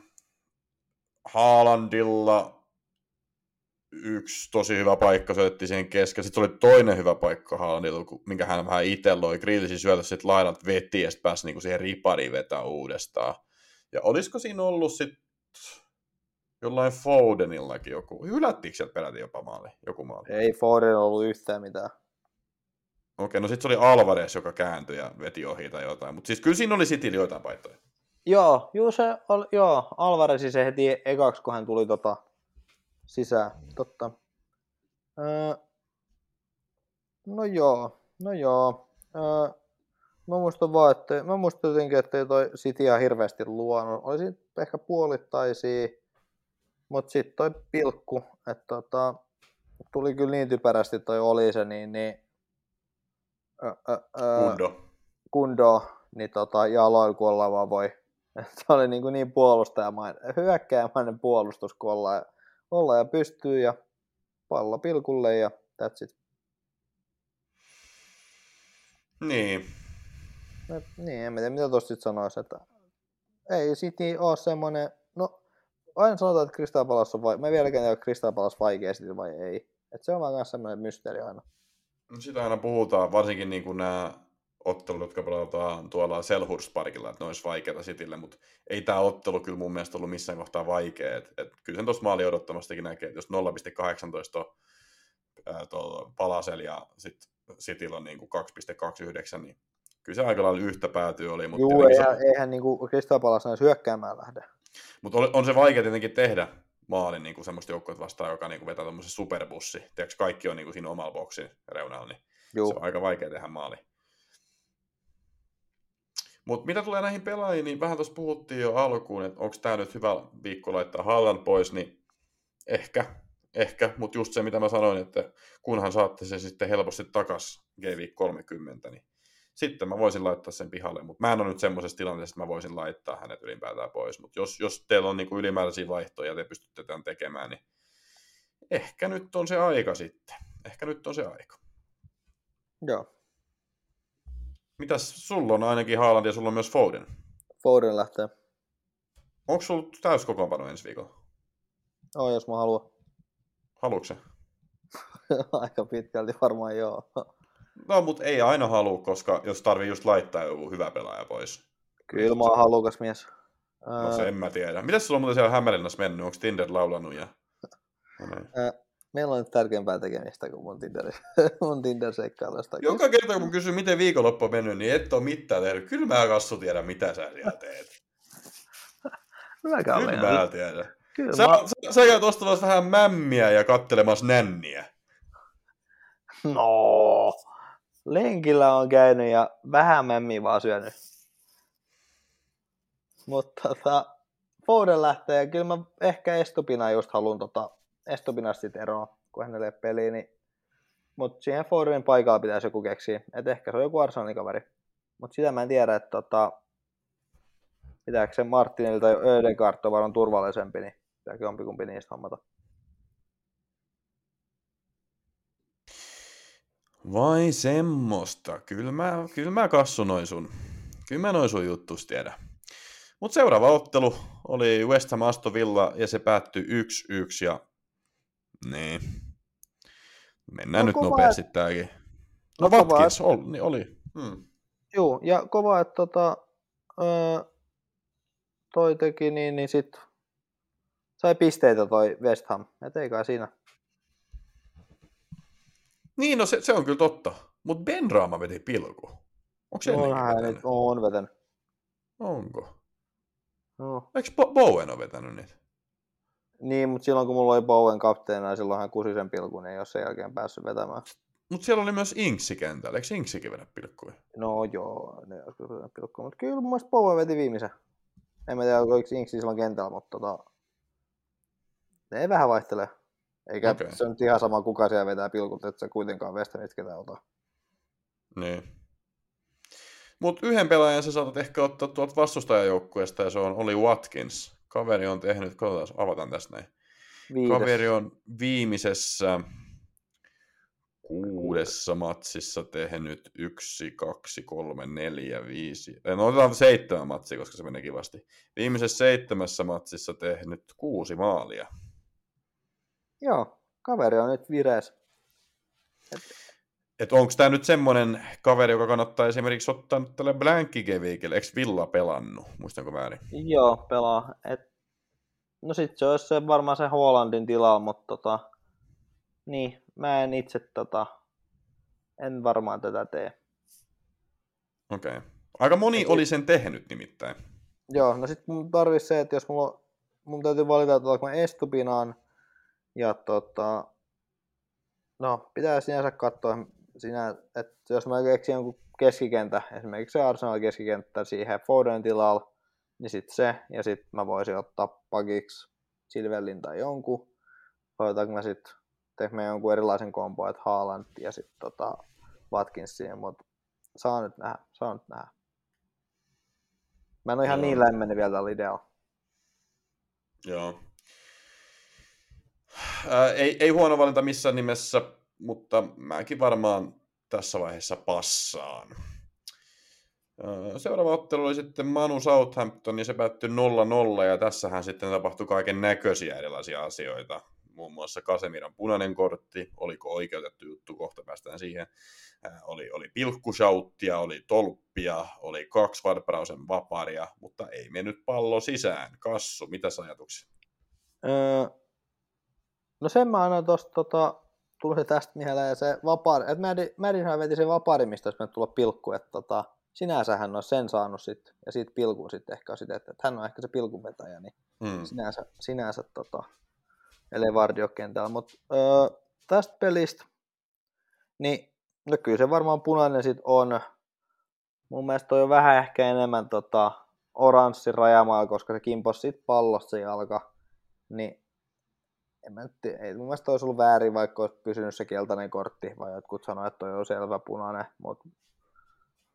Haalandilla yksi tosi hyvä paikka syötti siihen kesken. Sitten oli toinen hyvä paikka Haalandilla, minkä hän vähän itse loi. Grealisin syötä sitten laidat veti ja sitten pääsi niinku siihen ripariin vetää uudestaan. Ja olisiko siinä ollut sitten jollain Fodenillakin joku, hylättiinkö sieltä peräti jopa maali, joku maali? Ei Forden ollut yhtään mitään. Okei, no sitten se oli Alvarez, joka kääntyi ja veti ohi tai jotain. Mutta siis kyllä siinä oli Cityllä jotain paikkoja. Joo, juu se oli, joo, Alvarez se heti ekaksi, kun hän tuli tota, sisään. Totta. Öö, no joo, no joo. Öö, mä muistan vaan, että mä muistan jotenkin, että ei toi City ihan hirveästi luonut. Olisi ehkä puolittaisia, mutta sitten toi pilkku, että tota, tuli kyllä niin typerästi toi oli se, niin, niin ö, ö, ö, Kundo. kundoa, niin tota, jaloilla kun ollaan vaan voi Se oli niin, kuin niin puolustajamainen, hyökkääjämainen puolustus, kun ollaan, ja, ollaan ja pystyy ja pallo pilkulle ja that's it. Niin. No, niin, en tiedä, mitä tuosta sitten sanoisi, että ei City ole semmoinen, no aina sanotaan, että Crystal Palace on vai... me vieläkään tiedä, Crystal Palace vaikea City vai ei. Et se on vaan semmoinen mysteeri aina. No sitä aina puhutaan, varsinkin niin kuin nämä ottelut, jotka pelataan tuolla Selhurst Parkilla, että ne olisi vaikeita Citylle, mutta ei tämä ottelu kyllä mun mielestä ollut missään kohtaa vaikea. Et, et kyllä sen tuossa maali odottamastakin näkee, että jos 0,18 on Palasel ja sitten Cityllä on niin kuin 2,29, niin kyllä se aika lailla yhtä päätyy oli. Mutta Juu, eihän, se... eihän niin kuin Palace edes hyökkäämään lähde. Mutta on se vaikea tietenkin tehdä maalin niin semmoista joukkoa vastaan, joka niin kuin vetää tuommoisen superbussi. Tiedätkö, kaikki on niin kuin siinä omalla boksin reunalla, niin Juu. se on aika vaikea tehdä maali. Mutta mitä tulee näihin pelaajiin, niin vähän tuossa puhuttiin jo alkuun, että onko tämä nyt hyvä viikko laittaa Halland pois, niin ehkä, ehkä, mutta just se mitä mä sanoin, että kunhan saatte se sitten helposti takas G 30, niin sitten mä voisin laittaa sen pihalle, mutta mä en ole nyt semmoisessa tilanteessa, että mä voisin laittaa hänet ylipäätään pois, mutta jos, jos teillä on niinku ylimääräisiä vaihtoja ja te pystytte tämän tekemään, niin ehkä nyt on se aika sitten. Ehkä nyt on se aika. Joo. Mitäs sulla on ainakin Haaland ja sulla on myös Foden? Foden lähtee. Onko sulla täys kokoonpano ensi viikolla? Oo, jos mä haluan. Haluatko? Aika pitkälti varmaan joo. No, mutta ei aina halua, koska jos tarvii just laittaa joku hyvä pelaaja pois. Kyllä mä oon halukas mies. No se en mä tiedä. Mitäs sulla on muuten siellä Hämeenlinnassa mennyt? Onko Tinder laulanut? Ja... No niin. Meillä on nyt tärkeämpää tekemistä kuin mun Tinder, mun tinder seikkailusta. Joka kerta kun kysyy, miten viikonloppu on mennyt, niin et ole mitään tehnyt. Kyllä mä kassu tiedä, mitä sä siellä teet. Mä Kyllä mä tiedän. Kyllä sä, mä... sä, sä käyt ostamassa vähän mämmiä ja kattelemassa nänniä. No, lenkillä on käynyt ja vähän mämmiä vaan syönyt. Mutta tota, Foden lähtee ja kyllä mä ehkä Estopina just haluan tota, Estopinasta sitten kun hänelle peli, niin mutta siihen Fodenin paikalla pitäisi joku keksiä. että ehkä se on joku Arsenalin kaveri. Mutta sitä mä en tiedä, että tota, pitääkö se Martinilta tai Ödegaard on turvallisempi, niin pitääkö jompikumpi niistä hommata. Vai semmoista. Kyllä mä, kyllä mä kassu noin sun. Kyllä mä noin sun juttus tiedä. Mutta seuraava ottelu oli West Ham Aston Villa ja se päättyi 1-1 ja niin. Mennään no, nyt nopeasti et... tääkin. No, no Watkins et... oli. Niin oli. Hmm. Joo, ja kova, että tota, öö, toi teki niin, niin sit sai pisteitä toi West Ham. Et ei kai siinä. Niin, no se, se on kyllä totta. Mutta Ben Raama veti pilku. Onko se no, hän vetänyt? On vetänyt. Onko? No. Eikö Bowen ole vetänyt niitä? Niin, mutta silloin kun mulla oli Bowen kapteena, niin silloin hän kusi sen pilkun, niin ei ole sen jälkeen päässyt vetämään. Mutta siellä oli myös Inksi kentällä, eikö Inksikin vedä pilkkuja? No joo, ne joskus vedä pilkkuja, mutta kyllä mun mielestä Bowen veti viimeisen. En mä tiedä, oliko Inksi silloin kentällä, mutta tota, ne ei vähän vaihtele. Eikä okay. se on ihan sama, kuka siellä vetää pilkut, että se kuitenkaan Westernit ketään ota. Niin. Mutta yhden pelaajan sä saatat ehkä ottaa tuolta vastustajajoukkueesta, ja se on Oli Watkins. Kaveri on tehnyt, katsotaan, avataan tästä näin. Viides. Kaveri on viimeisessä kuudessa matsissa tehnyt yksi, kaksi, kolme, neljä, viisi. No otetaan seitsemän matsia, koska se menee kivasti. Viimeisessä seitsemässä matsissa tehnyt kuusi maalia. Joo, kaveri on nyt virees. Et... Et onko tämä nyt semmoinen kaveri, joka kannattaa esimerkiksi ottaa nyt tälle Blankkikeviikille? Eikö Villa pelannut? Muistanko väärin? Joo, pelaa. Et... No sit se olisi se, varmaan se Hollandin tilalla, mutta tota... Niin, mä en itse tota... En varmaan tätä tee. Okei. Okay. Aika moni Et oli sen tehnyt nimittäin. Joo, no sitten mun tarvitsisi se, että jos mulla, mun täytyy valita, että mä Estupinaan, ja tota, no, pitää sinänsä katsoa sinä, että jos mä keksin jonkun keskikentä, esimerkiksi se Arsenal keskikenttä siihen Foden tilalla, niin sitten se, ja sitten mä voisin ottaa pakiksi Silvellin tai jonkun, voitaanko mä sitten tehdä jonkun erilaisen kompo, että Haaland ja sitten tota Watkinsia, mutta saa nyt nähdä, saa nyt nähdä. Mä en ole ihan Joo. niin lämmennyt vielä tällä idealla. Joo. Ää, ei, ei huono valinta missään nimessä, mutta mäkin varmaan tässä vaiheessa passaan. Seuraava ottelu oli sitten Manu Southampton, ja se päättyi 0-0, ja tässähän sitten tapahtui kaiken näköisiä erilaisia asioita. Muun muassa Kasemiran punainen kortti, oliko oikeutettu juttu, kohta päästään siihen. Oli, oli pilkkushauttia, oli tolppia, oli kaksi Varbrausen vaparia, mutta ei mennyt pallo sisään. Kassu, mitä ajatuksia? Öö, no sen mä annan tosta, tota, tuli se tästä mieleen se vapaari, että Madison veti sen vapaari, mistä olisi mennyt tulla pilkku, että tota, sinänsä hän olisi sen saanut sit, ja siitä pilkun sitten ehkä sitä, että, että hän on ehkä se pilkunvetäjä, niin Hmm. sinänsä, sinänsä tota, Elevardio kentällä, mutta öö, tästä pelistä, niin no kyllä se varmaan punainen sit on. Mun mielestä toi on vähän ehkä enemmän tota, oranssi rajamaa, koska se kimposi sit pallosta se jalka, niin en mä nyt, ei mun mielestä olisi ollut väärin, vaikka olisi pysynyt se keltainen kortti, vai jotkut sanoivat, että toi on selvä punainen, mutta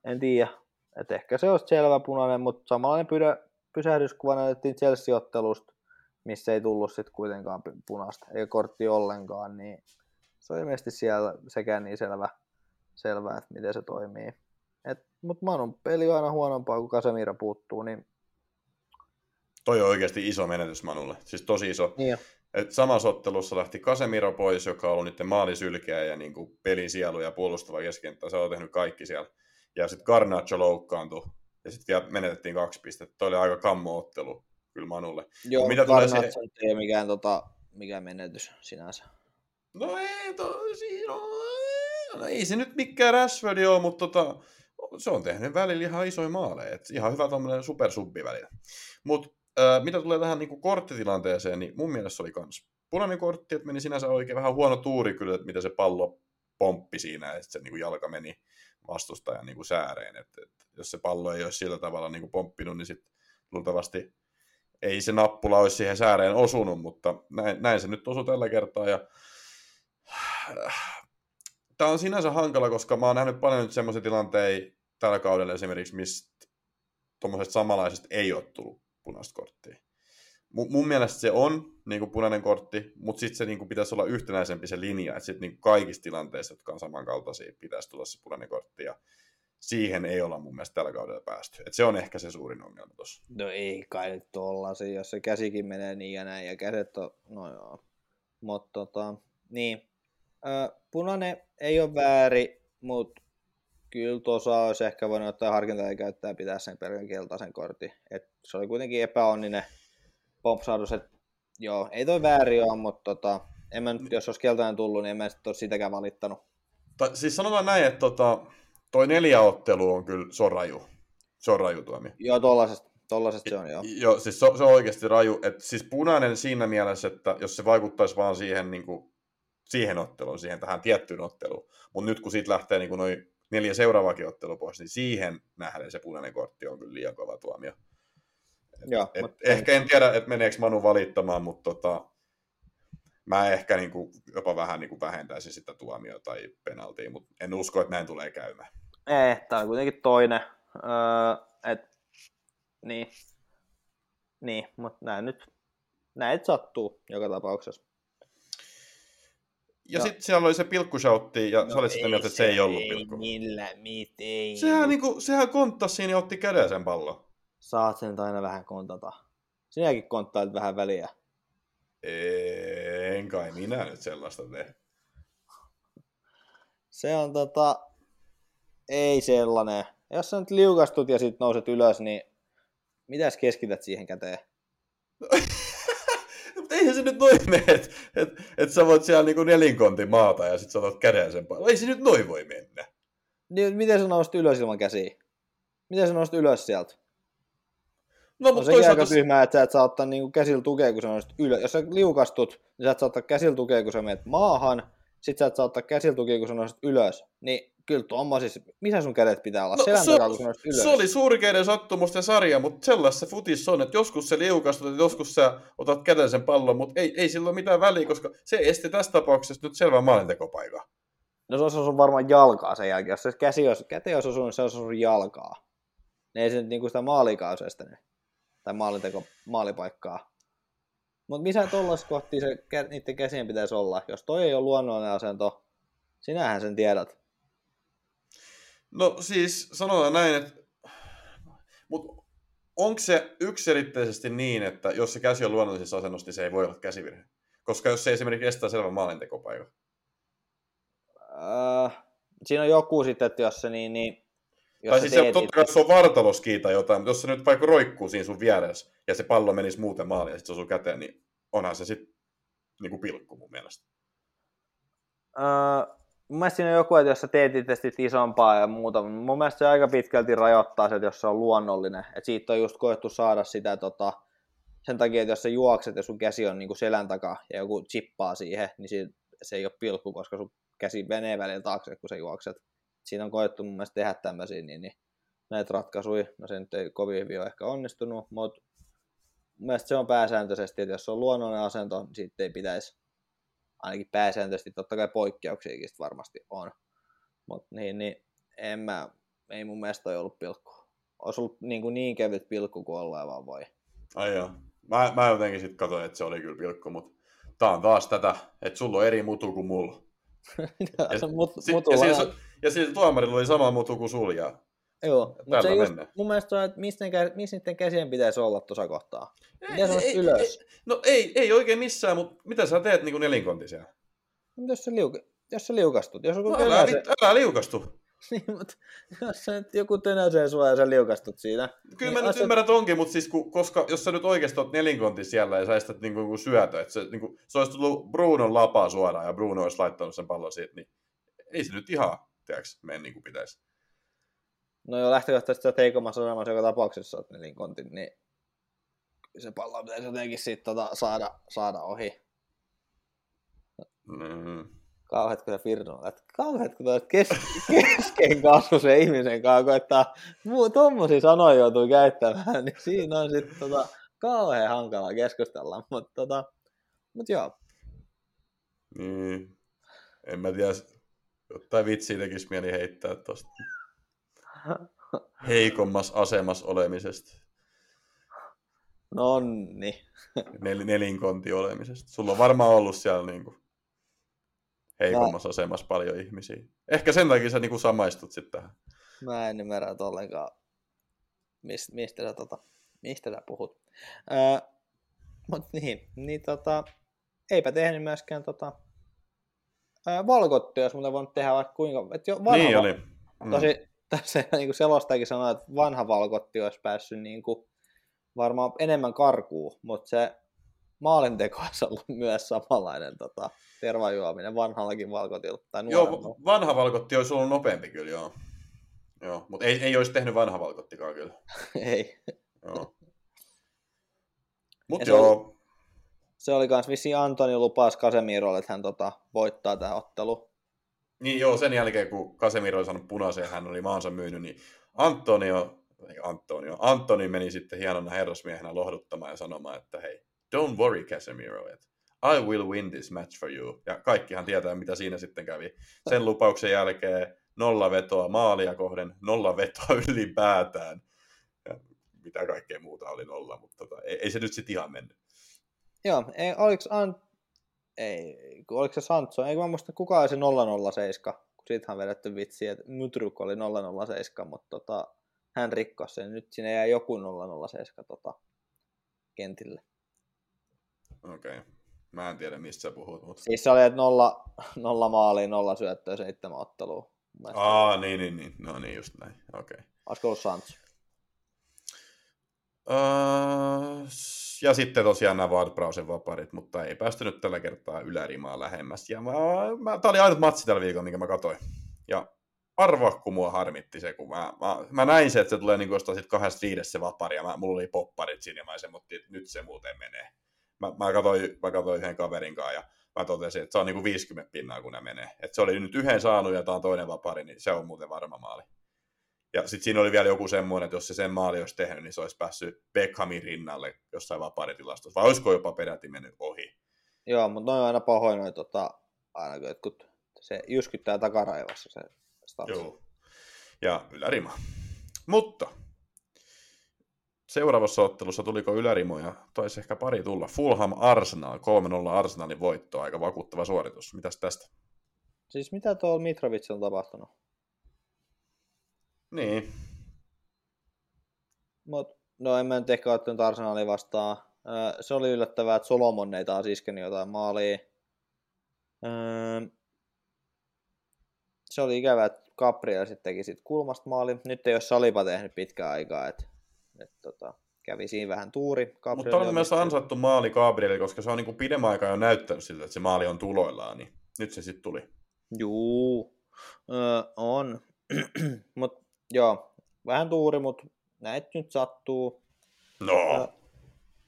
en tiedä. Et ehkä se olisi selvä punainen, mutta samanlainen pydä, pysähdyskuva näytettiin Chelsea-ottelusta, missä ei tullut sitten kuitenkaan pu- punaista, eikä kortti ollenkaan, niin se on ilmeisesti siellä sekään niin selvä, selvä että miten se toimii. Mutta Manun peli on aina huonompaa, kun Casemiro puuttuu, niin, Toi on oikeasti iso menetys Manulle. Siis tosi iso. niin. Et samassa ottelussa lähti Casemiro pois, joka on ollut niiden maalisylkeä ja niin kuin pelin sielu ja puolustava keskenttä. Se on tehnyt kaikki siellä. Ja sitten Garnacho loukkaantui. Ja sitten vielä menetettiin kaksi pistettä. Toi oli aika kammo ottelu kyllä Manulle. Joo, mitä tulee siihen- ei ole mikään, tota, mikään menetys sinänsä. No ei, to, siinä on, no ei se nyt mikään Rashford ole, mutta tota, se on tehnyt välillä ihan isoja maaleja. Et ihan hyvä tommonen supersubbi välillä. Mutta äh, mitä tulee tähän niin korttitilanteeseen, niin mun mielestä se oli kans punainen kortti, että meni sinänsä oikein vähän huono tuuri kyllä, että miten se pallo pomppi siinä, että se niin kuin jalka meni vastustajan niin kuin sääreen. Et, et, jos se pallo ei olisi sillä tavalla niin kuin pomppinut, niin sitten luultavasti ei se nappula olisi siihen sääreen osunut, mutta näin, näin se nyt osui tällä kertaa. Ja Tämä on sinänsä hankala, koska mä oon nähnyt paljon nyt semmoisia tilanteita tällä kaudella esimerkiksi, mistä tuommoisesta samanlaisesta ei ole tullut punaista korttia. Mun, mun mielestä se on niin kuin punainen kortti, mutta sitten se niin kuin pitäisi olla yhtenäisempi se linja, että sitten niin kaikissa tilanteissa, jotka on samankaltaisia, pitäisi tulla se punainen kortti, ja siihen ei olla mun mielestä tällä kaudella päästy. Et se on ehkä se suurin ongelma tuossa. No ei kai nyt tollasia, jos se käsikin menee niin ja näin, ja kädet on, no joo. Mutta tota, niin. Ö, punainen ei ole väärin, mutta kyllä tuossa olisi ehkä voinut ottaa harkintaa ja käyttää pitää sen pelkän keltaisen kortin. Et se oli kuitenkin epäonninen pompsahdus, että joo, ei toi väärin ole, mutta tota, en mä nyt, jos olisi keltainen tullut, niin en mä sit ole sitäkään valittanut. Ta, siis sanotaan näin, että tota, toi neljä ottelu on kyllä, se on raju. Se on raju tuomio. Joo, tollasesta, tollasesta se on joo. Joo, siis se, on- se on oikeasti raju. Et siis punainen siinä mielessä, että jos se vaikuttaisi vaan siihen, niin kuin, siihen otteluun, siihen tähän tiettyyn otteluun, mutta nyt kun siitä lähtee niin noin neljä seuraavakin ottelu pois, niin siihen nähden se punainen kortti on kyllä liian kova tuomio. Joo, et, mut- ehkä en tiedä, että meneekö Manu valittamaan, mutta tota, mä ehkä niin kuin, jopa vähän niin kuin vähentäisin sitä tuomiota tai penaltia, mutta en usko, että näin tulee käymään. Ei, tää on kuitenkin toinen. Öö, et, niin. Niin, mutta näin nyt, näin sattuu joka tapauksessa. Ja No. sitten siellä oli se pilkkushoutti, ja no, sä olit sitä mieltä, että se ei ollut pilkku. Millä, mit, ei. Sehän, niinku, sehän konttasi siinä ja otti käden sen pallon. Saat sen aina vähän kontata. Sinäkin konttailit vähän väliä. En kai minä nyt sellaista tee. Se on tota, ei sellainen. Jos sä nyt liukastut ja sit nouset ylös, niin mitäs keskität siihen käteen? Mutta eihän se nyt noin mene, että et, et sä voit siellä niinku nelinkontin maata ja sit sä otat käden sen pallon. Ei se nyt noin voi mennä. Niin, miten sä nousit ylös ilman käsiä? Miten sä nousit ylös sieltä? No mutta aika toisaalta... tyhmää, että sä et saa ottaa niinku käsillä tukea, kun sä ylös. Jos sä liukastut, niin sä et saa ottaa käsillä tukea, kun sä menet maahan. Sit sä et saa ottaa käsillä tukea, kun sä nousit ylös. Niin kyllä tuommoisissa, missä sun kädet pitää olla? No, Selän se, takaa, kun sä ylös. se oli surkeiden sattumusten sarja, mutta sellaista se futis on, että joskus se liukastut, että joskus sä otat käden sen pallon, mutta ei, ei sillä ole mitään väliä, koska se esti tässä tapauksessa nyt selvän maalintekopaikan. No se olisi osunut varmaan jalkaa sen jälkeen. Jos se käsi olisi, käteen olisi osunut, se olisi osunut jalkaa. Ne ei se nyt niinku sitä maalikauseista nyt. Tai maalinteko, maalipaikkaa. Mutta missä tuollaisessa kohti se, niiden käsien pitäisi olla? Jos toi ei ole luonnollinen asento, sinähän sen tiedät. No siis sanotaan näin, että mutta onko se yksilitteisesti niin, että jos se käsi on luonnollisessa asennossa, niin se ei voi olla käsivirhe? Koska jos se esimerkiksi estää selvän maalintekopaikan. Öö, siinä on joku sitten, että jos se niin, niin jos tai siis se, teet totta kai se on vartaloski tai jotain, mutta jos se nyt vaikka roikkuu siinä sun vieressä ja se pallo menisi muuten maaliin ja sitten se osuu käteen, niin onhan se sitten niinku pilkku mun mielestä. Öö, mun mielestä siinä on joku, että jos sä teet itse isompaa ja muuta, mutta mun mielestä se aika pitkälti rajoittaa se, että jos se on luonnollinen. Et siitä on just koettu saada sitä tota, sen takia, että jos sä juokset ja sun käsi on niinku selän takaa ja joku chippaa siihen, niin siitä, se ei ole pilkku, koska sun käsi menee välillä taakse, kun sä juokset. Siinä on koettu mun mielestä tehdä tämmöisiä niin, niin näitä ratkaisuja. No se nyt ei kovin hyvin ole ehkä onnistunut, mutta mun mielestä se on pääsääntöisesti, että jos se on luonnollinen asento, niin siitä ei pitäisi ainakin pääsääntöisesti, totta kai poikkeuksiakin varmasti on. Mutta niin, niin en mä, ei mun mielestä toi ollut pilkku. Olisi ollut niin, kuin niin kevyt pilkku kuin ollaan vaan voi. Ai joo. Mä, mä jotenkin sitten katsoin, että se oli kyllä pilkku, mutta tää on taas tätä, että sulla on eri mutu kuin mulla. Ja, se mut, mutu ja, vähän- siis, ja siis tuomarilla oli sama mutu kuin sulla. Ja... Joo, mutta se just, mennään. mun mielestä on, että missä, missä niiden käsien pitäisi olla tuossa kohtaa. Miten Ei- se ylös? ei- No ei, ei oikein missään, mutta mitä sä teet niin kuin nelinkonti siellä? Mutta jos sä, jos sä liukastut, jos joku No, älä, vit- älä liukastu. niin, mutta jos sä nyt joku tönäsee sua ja sä liukastut siinä. Kyllä niin mä nyt ymmärrän tonkin, mutta siis kun, koska jos sä nyt oikeasti oot nelinkonti siellä ja sä estät niin kuin syötö, että se, niin kuin, se olisi tullut Brunon lapaa suoraan ja Bruno olisi laittanut sen pallon siitä, niin ei se nyt ihan, tiedäks, mene niin kuin pitäisi. No jo lähtökohtaisesti sä heikommassa asemassa joka tapauksessa oot nelinkontin, niin se pallo pitäisi jotenkin sit tota saada, saada ohi. Mm. Kauheat kyllä Firnolla. että Kauheat kun kes, kesken kasvuisen ihmisen kanssa koettaa muu, tommosia sanoja joutuu käyttämään, niin siinä on sitten tota, kauhean hankala keskustella. Mutta tota, mut joo, Niin. En mä tiedä, jotain vitsiä tekisi mieli heittää tosta heikommassa asemassa olemisesta, nonni. nel, nelinkonti olemisesta. Sulla on varmaan ollut siellä niinku heikommassa asemassa paljon ihmisiä. Ehkä sen takia sä niinku samaistut sitten tähän. Mä en ymmärrä ollenkaan, mistä, mistä, sä, tota, mistä sä puhut. Öö, mut niin, niin tota, eipä tehnyt myöskään tota, valkottia, jos muuten voinut tehdä vaikka kuinka. Et jo vanha, niin oli. Mm. Tosi, tässä niin kuin selostajakin sanoi, että vanha valkotti olisi päässyt niin kuin, varmaan enemmän karkuun, mutta se maalinteko olisi ollut myös samanlainen tota, tervajuominen vanhallakin valkotilla. Tai. Joo, vanha valkotti olisi ollut nopeampi kyllä, joo. Joo, mutta ei, ei olisi tehnyt vanha valkottikaan kyllä. Ei. Joo. Mutta joo, Se oli kans vissiin Antoni lupas Kasemirolle, että hän tota, voittaa tämä ottelu. niin joo, sen jälkeen kun Casemiro oli saanut punaisen ja hän oli maansa myynyt, niin Antonio, ei Antonio, Antoni meni sitten hienona herrasmiehenä lohduttamaan ja sanomaan, että hei, don't worry Casemiro, että I will win this match for you. Ja kaikkihan tietää, mitä siinä sitten kävi. Sen lupauksen jälkeen nolla vetoa maalia kohden, nolla vetoa ylipäätään. Ja mitä kaikkea muuta oli nolla, mutta tota, ei, ei se nyt sitten ihan mennyt. Joo, ei, oliko, An... ei, oliko se Sancho, eikö mä muista kuka oli se 007, kun siitähän on vedetty vitsi, että Mutruk oli 007, mutta tota, hän rikkoi sen, nyt sinne jäi joku 007 tota, kentille. Okei. Okay. Mä en tiedä, mistä sä puhut, mutta... Siis se oli, että nolla, nolla maalia, nolla syöttöä, seitsemän ottelua. Aa, niin, niin, niin. No niin, just näin. Okei. Okay. Olisiko ollut Sancho? Uh, ja sitten tosiaan nämä Ward-Browsen vaparit, mutta ei päästy nyt tällä kertaa ylärimaa lähemmäs. Ja mä, mä, tää oli ainut matsi tällä viikolla, minkä mä katsoin. Ja arvoa, kun mua harmitti se, kun mä, mä, mä näin se, että se tulee niin jostain kahdesta viidestä se vapari, ja mä, mulla oli popparit siinä, ja mä sen, että nyt se muuten menee. Mä, mä, katsoin, mä katsoin yhden kaverin kanssa, ja mä totesin, että se on niin kuin 50 pinnaa, kun ne menee. Että se oli nyt yhden saanut, ja tää on toinen vapari, niin se on muuten varma maali. Ja sitten siinä oli vielä joku semmoinen, että jos se sen maali olisi tehnyt, niin se olisi päässyt Beckhamin rinnalle jossain vaparitilastossa. Vai olisiko jopa peräti mennyt ohi? Joo, mutta noin on aina pahoin, noin, tota, aina kun se jyskyttää takaraivossa se status. Joo. Ja ylärima. Mutta seuraavassa ottelussa tuliko ylärimoja, taisi ehkä pari tulla. Fulham Arsenal, 3-0 Arsenalin voitto, aika vakuuttava suoritus. Mitäs tästä? Siis mitä tuolla Mitrovic on tapahtunut? Niin, Mut, no en mä nyt ehkä ottanut Arsenalia vastaan. Öö, se oli yllättävää, että Solomon ei taas iskenyt jotain maalia. Öö, se oli ikävä, että Gabriel sitten teki sit kulmasta maali. Nyt ei ole Saliba tehnyt pitkään aikaa, että et, tota, kävi siinä vähän tuuri. mutta Gabriel on jo myös ansattu maali Gabrielille, koska se on niin pidemmän aikaa jo näyttänyt siltä, että se maali on tuloillaan, niin nyt se sitten tuli. Juu, öö, on. mut joo, vähän tuuri, mutta näitä nyt sattuu. No, Ö,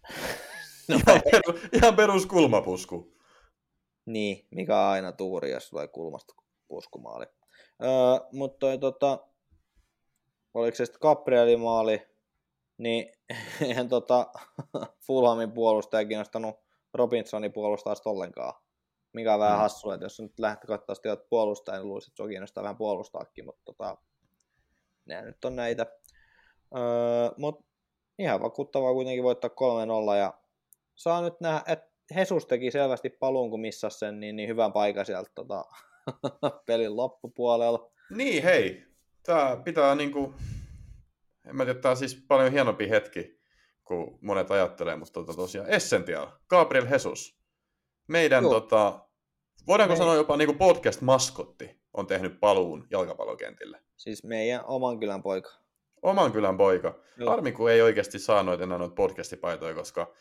No, ihan, perus, ihan perus kulmapusku. Niin, mikä on aina tuuri, jos tulee kulmasta puskumaali. Öö, mutta toi tota, oliko se sitten Gabrielin maali, niin eihän tota Fulhamin puolustaja kiinnostanut Robinsonin puolustaa ollenkaan. Mikä on vähän Mm. hassua, että jos nyt lähtökohtaisesti olet puolustaja, niin luulisin, että se on kiinnostaa vähän puolustaakin, mutta tota, nämä nyt on näitä. Öö, mutta ihan vakuuttavaa kuitenkin voittaa 3-0 ja saa nyt nähdä, että Hesus teki selvästi paluun, kun missasi sen, niin, niin hyvän paikan sieltä tota, pelin loppupuolella. Niin, hei. Tää pitää niinku... En mä tiedä, tää on siis paljon hienompi hetki, kuin monet ajattelee, mutta tota tosiaan Essential, Gabriel Jesus. Meidän Joo. tota... Voidaanko Me- sanoa jopa niinku podcast-maskotti on tehnyt paluun jalkapallokentille. Siis meidän oman kylän poika. Oman kylän poika. Joo. Harmi, kun ei oikeasti saa noita enää noita podcastipaitoja, koska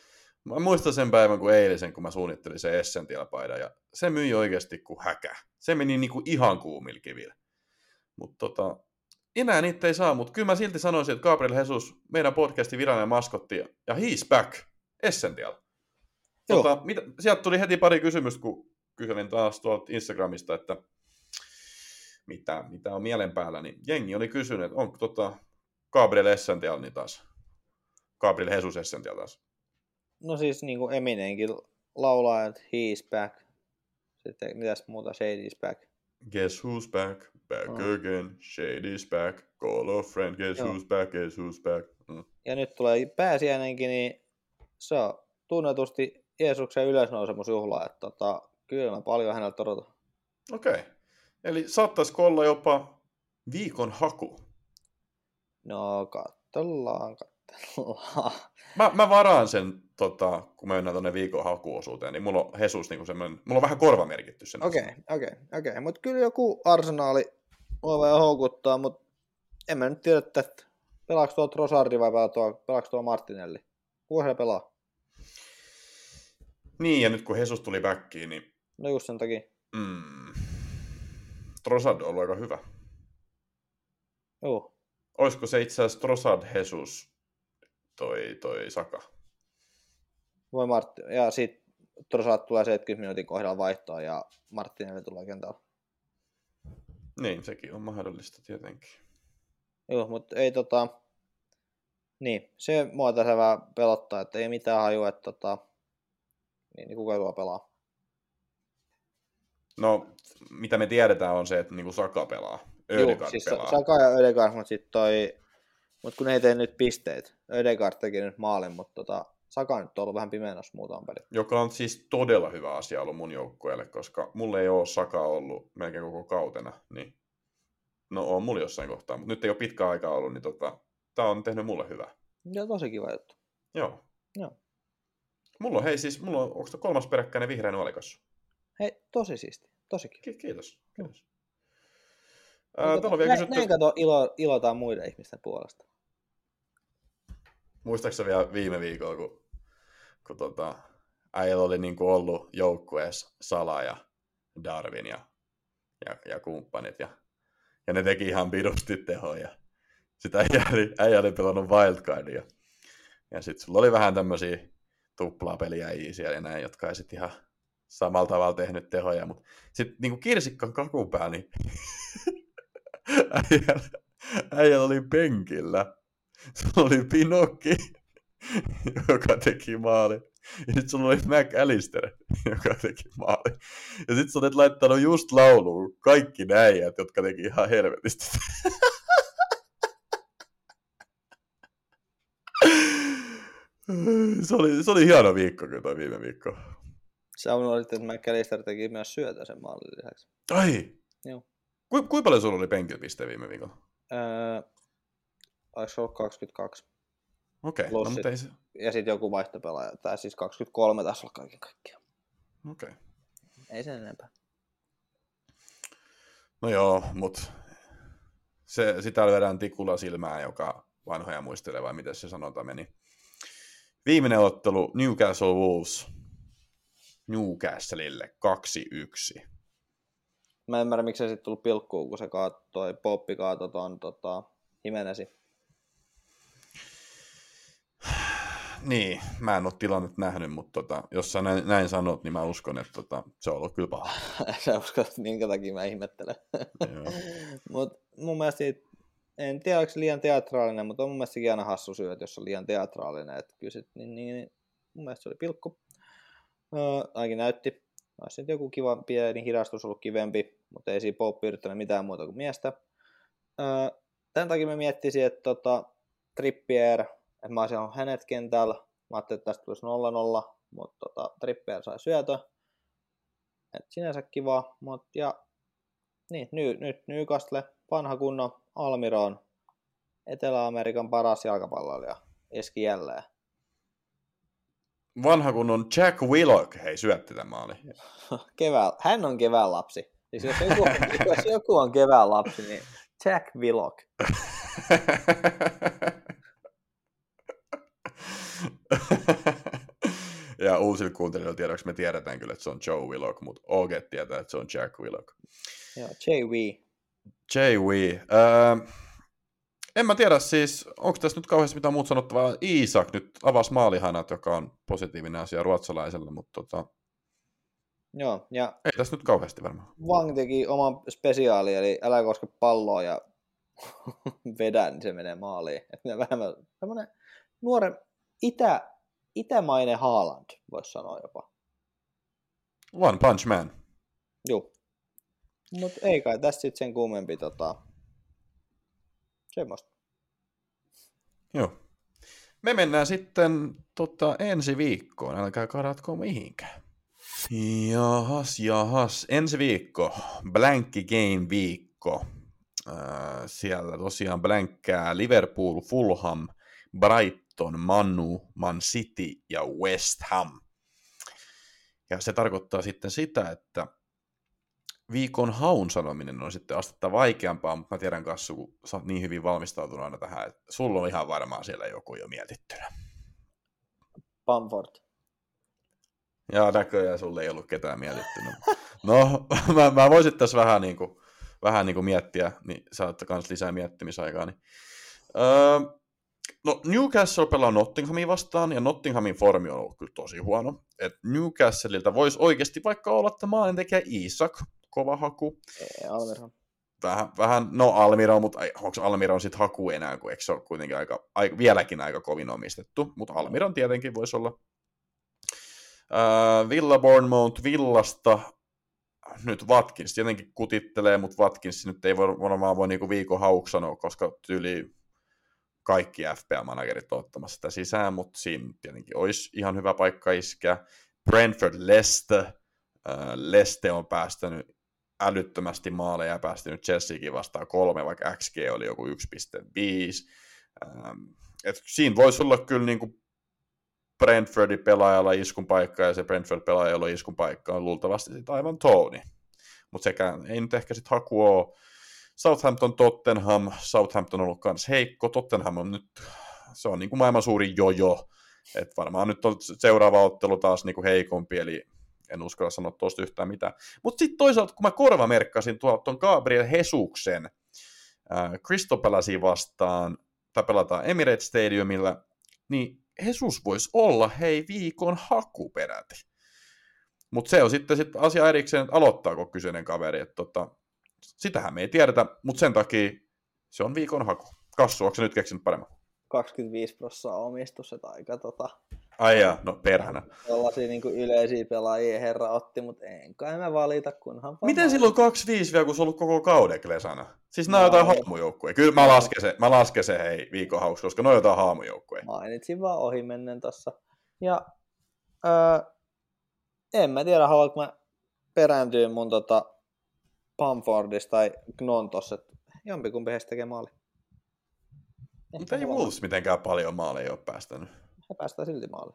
mä muistan sen päivän kuin eilisen, kun mä suunnittelin sen Essential-paidan, ja se myi oikeasti kuin häkä. Se meni niinku ihan kuumilla kivillä. Mutta tota, enää niitä ei saa, mutta kyllä mä silti sanoisin, että Gabriel Jesus, meidän podcastin virallinen maskotti, ja he's back, Essential. Tota, mitä, sieltä tuli heti pari kysymystä, kun kyselin taas tuolta Instagramista, että mitä, mitä on mielen päällä, niin jengi oli kysynyt, että onko tota Gabriel Essential niin taas, Gabriel Jesus Essential taas. No siis niin kuin Eminenkin laulaa, että he's back. Sitten mitäs muuta, Shady's back. Guess who's back, back Mm. again, Shady's back, call a friend, guess Joo. who's back, guess who's back. Mm. Ja nyt tulee pääsiäinenkin, niin se on tunnetusti Jeesuksen ylösnousemusjuhla. Että tota, kyllä mä paljon häneltä odotan. Okei, okay. Eli saattaisiko olla jopa viikon haku? No katsellaan, katsellaan. Mä, mä varaan sen, tota, kun mä mennään tonne viikon hakuosuuteen, niin mulla on Jesus niin semmoinen, mulla on vähän korvamerkitty sen. Okei, okei, okei. Mutta kyllä joku arsenaali voi vähän houkuttaa, mutta en mä nyt tiedä, että pelaako tuo Trossardi vai pelaako tuo, pelaako tuo Martinelli. Kuka se pelaa? Niin, ja nyt kun Jesus tuli backiin, niin No just sen takia. mm, Trossard on ollut aika hyvä. Joo. Olisiko se itse asiassa Trossard Jesus toi, toi Saka? Voi Martti. Ja sit Trossard tulee 70 minuutin kohdalla vaihtoon ja Martinelli tulee kentällä. Niin, sekin on mahdollista tietenkin. Joo, mutta ei tota... Niin, se mua tässä vähän pelottaa, että ei mitään hajua, että tota... Niin, niin kuka tuo pelaa. No, mitä me tiedetään on se, että niinku Saka pelaa. Ödegaard siis pelaa. Saka ja Ödegaard, mutta sitten toi... Mut kun ei tee nyt pisteet. Ödegaard teki nyt maalin, mutta tota, Saka nyt on ollut vähän pimeässä muutaman pelin. Joka on siis todella hyvä asia ollut mun joukkueelle, koska mulle ei ole Saka ollut melkein koko kautena. Niin... No on mulla jossain kohtaa, mutta nyt ei ole pitkä aikaa ollut, niin tota, tää on tehnyt mulle hyvää. Ja tosi kiva juttu. Joo. Joo. Mulla on, hei siis, mulla on, onko kolmas peräkkäinen vihreä nuolikas? Hei, tosi siisti. Tosi kiva. Ki- kiitos. kiitos. Ää, Ää, on vielä kysytty, Näin kato, ilo, ilotaan muiden ihmisten puolesta. muistaakseni vielä viime viikolla, kun, kun tota, äijällä oli niin kuin ollut joukkueessa Sala ja Darwin ja, ja, ja kumppanit, ja, ja ne teki ihan pidusti tehoja. Sitä äijä oli, äijä oli pelannut wildcardia. Ja sitten sulla oli vähän tämmöisiä tuplapeliäjiä siellä ja näin, jotka ei sitten ihan samalla tavalla tehnyt tehoja, mutta sitten niin kirsikkan kakun päällä, niin äijällä, äijällä oli penkillä. Sulla oli Pinokki, joka teki maali. Ja sitten sulla oli McAllister, joka teki maali. Ja sitten sä olet laittanut just lauluun kaikki näijät, jotka teki ihan helvetisti. Se oli, se oli hieno viikko kyllä viime viikko. Sä unohdit, että McAllister teki myös syötä sen maalin lisäksi. Ai! Joo. Ku, kuinka paljon sulla oli penkillä pisteitä viime viikolla? Öö, oliko se ollut 22? Okei, okay. Plus no, sit- mutta ei se... Ja sitten joku vaihtopelaaja, tai siis 23 taisi olla kaiken kaikkiaan. Okei. Okay. Ei sen enempää. No joo, mutta se, sitä lyödään tikulla silmään, joka vanhoja muistelee, vai miten se sanonta meni. Viimeinen ottelu Newcastle Wolves Newcastleille 2-1. Mä en ymmärrä, miksi se sitten tullut pilkkuun, kun se kaattoi, Poppi kaatoi ton tota, Himenesi. Niin, mä en ole tilannetta nähnyt, mutta tota, jos sä näin, näin sanot, niin mä uskon, että tota, se on ollut kyllä paha. Sä uskot, minkä takia mä ihmettelen. Joo. Mut mun mielestä siitä, en tiedä, onko se liian teatraalinen, mutta on mun mielestä aina hassu syy, että jos on liian teatraalinen, että kyllä sit, niin, niin, niin, mun mielestä se oli pilkku. Öö, ainakin näytti. Olisi joku kiva pieni hidastus ollut kivempi, mutta ei siinä Poppi yrittänyt mitään muuta kuin miestä. Öö, tämän takia mä miettisin, että tota, Trippier, että mä olisin hänet kentällä. Mä ajattelin, että tästä tulisi 0-0, mutta tota, Trippier sai syötö. Et sinänsä kiva, mutta ja niin, nyt, nyt Newcastle, vanha kunnon Almiron, Etelä-Amerikan paras jalkapalloilija, iski jälleen. Vanha kun on Jack Willock, hei syötti tämän maali. Kevää, hän on kevään lapsi. Siis jos joku, on, jos joku on kevään lapsi, niin Jack Willock. ja uusille kuuntelijoille tiedoksi me tiedetään kyllä, että se on Joe Willock, mutta OG tietää, että se on Jack Willock. Joo, JW. JW. Öö, en mä tiedä siis, onko tässä nyt kauheasti mitään muuta sanottavaa. Iisak nyt avasi maalihanat, joka on positiivinen asia ruotsalaiselle, mutta tota, Joo, ja ei tässä nyt kauheasti varmaan. Wang teki oman spesiaali, eli älä koske palloa ja vedä, niin se menee maaliin. Että ne vähemmän tämmöinen nuoren itä, itämainen Haaland, voisi sanoa jopa. One Punch Man. Joo. Mutta ei kai tässä sitten sen kummempi tota, semmoista. Joo. Me mennään sitten tota, ensi viikkoon, älkää karatko mihinkään. Jahas, jahas. Ensi viikko, Blanky Game viikko. Äh, siellä tosiaan blänkkää Liverpool, Fulham, Brighton, Manu, Man City ja West Ham. Ja se tarkoittaa sitten sitä, että viikon haun sanominen on sitten astetta vaikeampaa, mutta mä tiedän Kassu, kun sä oot niin hyvin valmistautunut aina tähän, että sulla on ihan varmaan siellä joku jo mietittynä. Bamford. Ja näköjään sulle ei ollut ketään mietittynä. No, mä, mä voisin tässä vähän, niin kuin, vähän niin kuin miettiä, niin saatte kans lisää miettimisaikaa. Niin. Öö, no Newcastle pelaa Nottinghamia vastaan, ja Nottinghamin formi on ollut kyllä tosi huono. Et Newcastleilta voisi oikeasti vaikka olla, että maalintekijä Isak, kova haku. Ei. Vähän, vähän no Almiro, mutta onko Almiron sitten haku enää, kun eikö se ole kuitenkin aika, aika, vieläkin aika kovin omistettu, mutta Almiron tietenkin voisi olla. Äh, Villa Bournemouth Villasta, nyt Watkins tietenkin kutittelee, mutta Watkins nyt ei voi, varmaan voi niinku viikon hauksi sanoa, koska tyyli kaikki FPL-managerit on ottamassa sitä sisään, mutta siinä tietenkin olisi ihan hyvä paikka iskeä. Brentford Leste, äh, Leste on päästänyt älyttömästi maaleja ja päästänyt Chelseakin vastaan kolme, vaikka XG oli joku 1,5. Ähm, et siinä voisi olla kyllä niinku Brentfordin pelaajalla iskun paikka ja se Brentford pelaaja, jolla iskun paikka on luultavasti sit aivan Tony. Mutta sekään ei nyt ehkä sitten haku ole. Southampton, Tottenham, Southampton on ollut kans heikko, Tottenham on nyt, se on niinku maailman suurin jojo, että varmaan nyt on seuraava ottelu taas niinku heikompi, eli en uskalla sanoa tuosta yhtään mitään. Mutta sitten toisaalta, kun mä korvamerkkasin tuon Gabriel Hesuksen äh, Crystal Palacea vastaan, tai pelataan Emirates Stadiumilla, niin Jesus voisi olla hei viikon haku peräti. Mutta se on sitten sit asia erikseen, että aloittaako kyseinen kaveri. Et tota, sitähän me ei tiedetä, mutta sen takia se on viikon haku. Kassu, onko nyt keksinyt paremmin? 25 prosenttia omistus, että aika tota, Ai jaa, no perhana. Tällaisia niin yleisiä pelaajia herra otti, mutta en kai mä valita, kunhan vaan Miten valita. silloin 2-5 vielä, kun se on ollut koko kauden Klesana? Siis nämä on No, jotain ei. haamujoukkueja. Kyllä mä lasken se, mä lasken se hei viikon hauksi, koska ne on jotain haamujoukkueja. Mainitsin vaan ohimennen tossa. Ja öö, en mä tiedä, haluanko mä perääntyä mun tota Pamfordista tai Gnontossa, että jompikumpi heistä tekee maali. Mutta ei Wolves mitenkään paljon maaleja ole päästänyt. He päästään silti maali.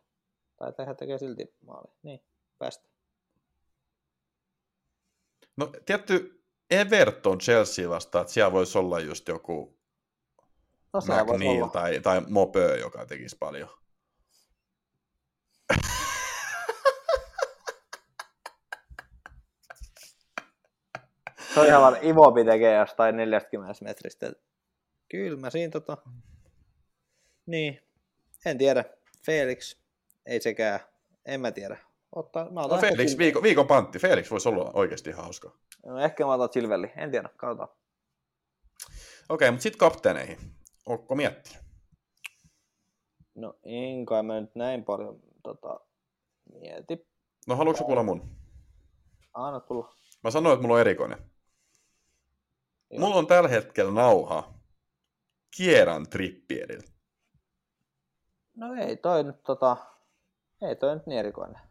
Tai että he tekee silti maali. Niin, päästään. No tietty Everton Chelsea vastaan, että siellä voisi olla just joku No McNeil tai, tai Mopö, joka tekisi paljon. Se on ihan vaan Ivopi tekee jostain 40 metristä. Kyllä mä siinä tota... Niin, en tiedä. Felix, ei sekään. En mä tiedä. Ottaa, mä No otan ehkä Felix, Sil- viikon, viikon pantti. Felix voisi olla oikeasti hauska. No, ehkä mä otan Silvelli. En tiedä, katsotaan. Okei, mutta sitten kapteeneihin. Ootko miettinyt? No en kai mä nyt näin paljon tota, mieti. No haluatko kuulla mun? Anna tulla. Mä sanoin, että mulla on erikoinen. Joo. Mulla on tällä hetkellä nauha Kieran Trippierillä. No ei toi nyt tota, ei toi nyt niin erikoinen.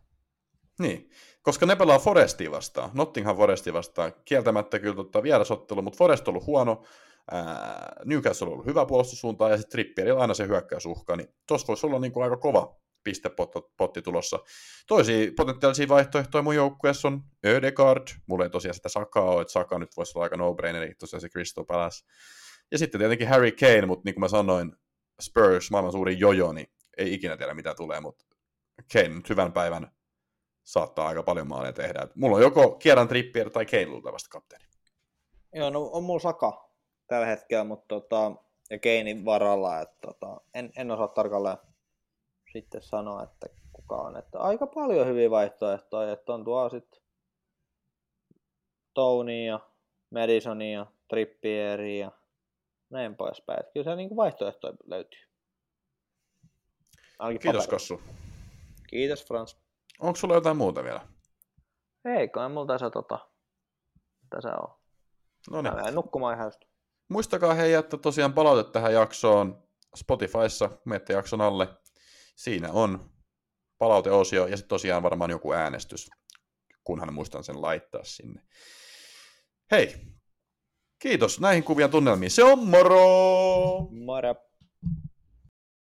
Niin, koska ne pelaa Forestia vastaan, Nottingham Forestia vastaan, kieltämättä kyllä tota vierasottelu, mutta Forest on ollut huono, ää, Newcastle on ollut hyvä puolustussuuntaan ja sitten Trippierillä aina se hyökkäysuhka, niin tuossa voisi olla niin kuin aika kova pistepotti tulossa. Toisia potentiaalisia vaihtoehtoja mun joukkueessa on Ödegaard, mulla ei tosiaan sitä Sakaa ole, että Saka nyt voisi olla aika no-braineri, tosiaan se Crystal Palace. Ja sitten tietenkin Harry Kane, mutta niin kuin mä sanoin, Spurs, maailman suurin jojo, niin ei ikinä tiedä mitä tulee, mutta Kane nyt hyvän päivän saattaa aika paljon maaleja tehdä. Et mulla on joko Kieran Trippier tai Kane luultavasti kapteeni. Joo, no on mulla Saka tällä hetkellä, mutta tota, ja Keinin varalla, että tota, en, en osaa tarkalleen sitten sanoa, että kuka on. Että aika paljon hyviä vaihtoehtoja, että on tuo sitten Tony ja Madisonia Trippieria näin poispäin. Että kyllä se niin vaihtoehtoja löytyy. Ainakin Kiitos paperilla. Kossu. Kiitos Frans. Onko sulla jotain muuta vielä? Ei kai mulla tässä tota, tässä on. No niin. nukkumaan ihan just. Muistakaa hei jättää tosiaan palautetta tähän jaksoon Spotifyssa, menette jakson alle. Siinä on palauteosio ja sitten tosiaan varmaan joku äänestys, kunhan muistan sen laittaa sinne. Hei, kiitos näihin kuvien tunnelmiin. Se on moro! Moro!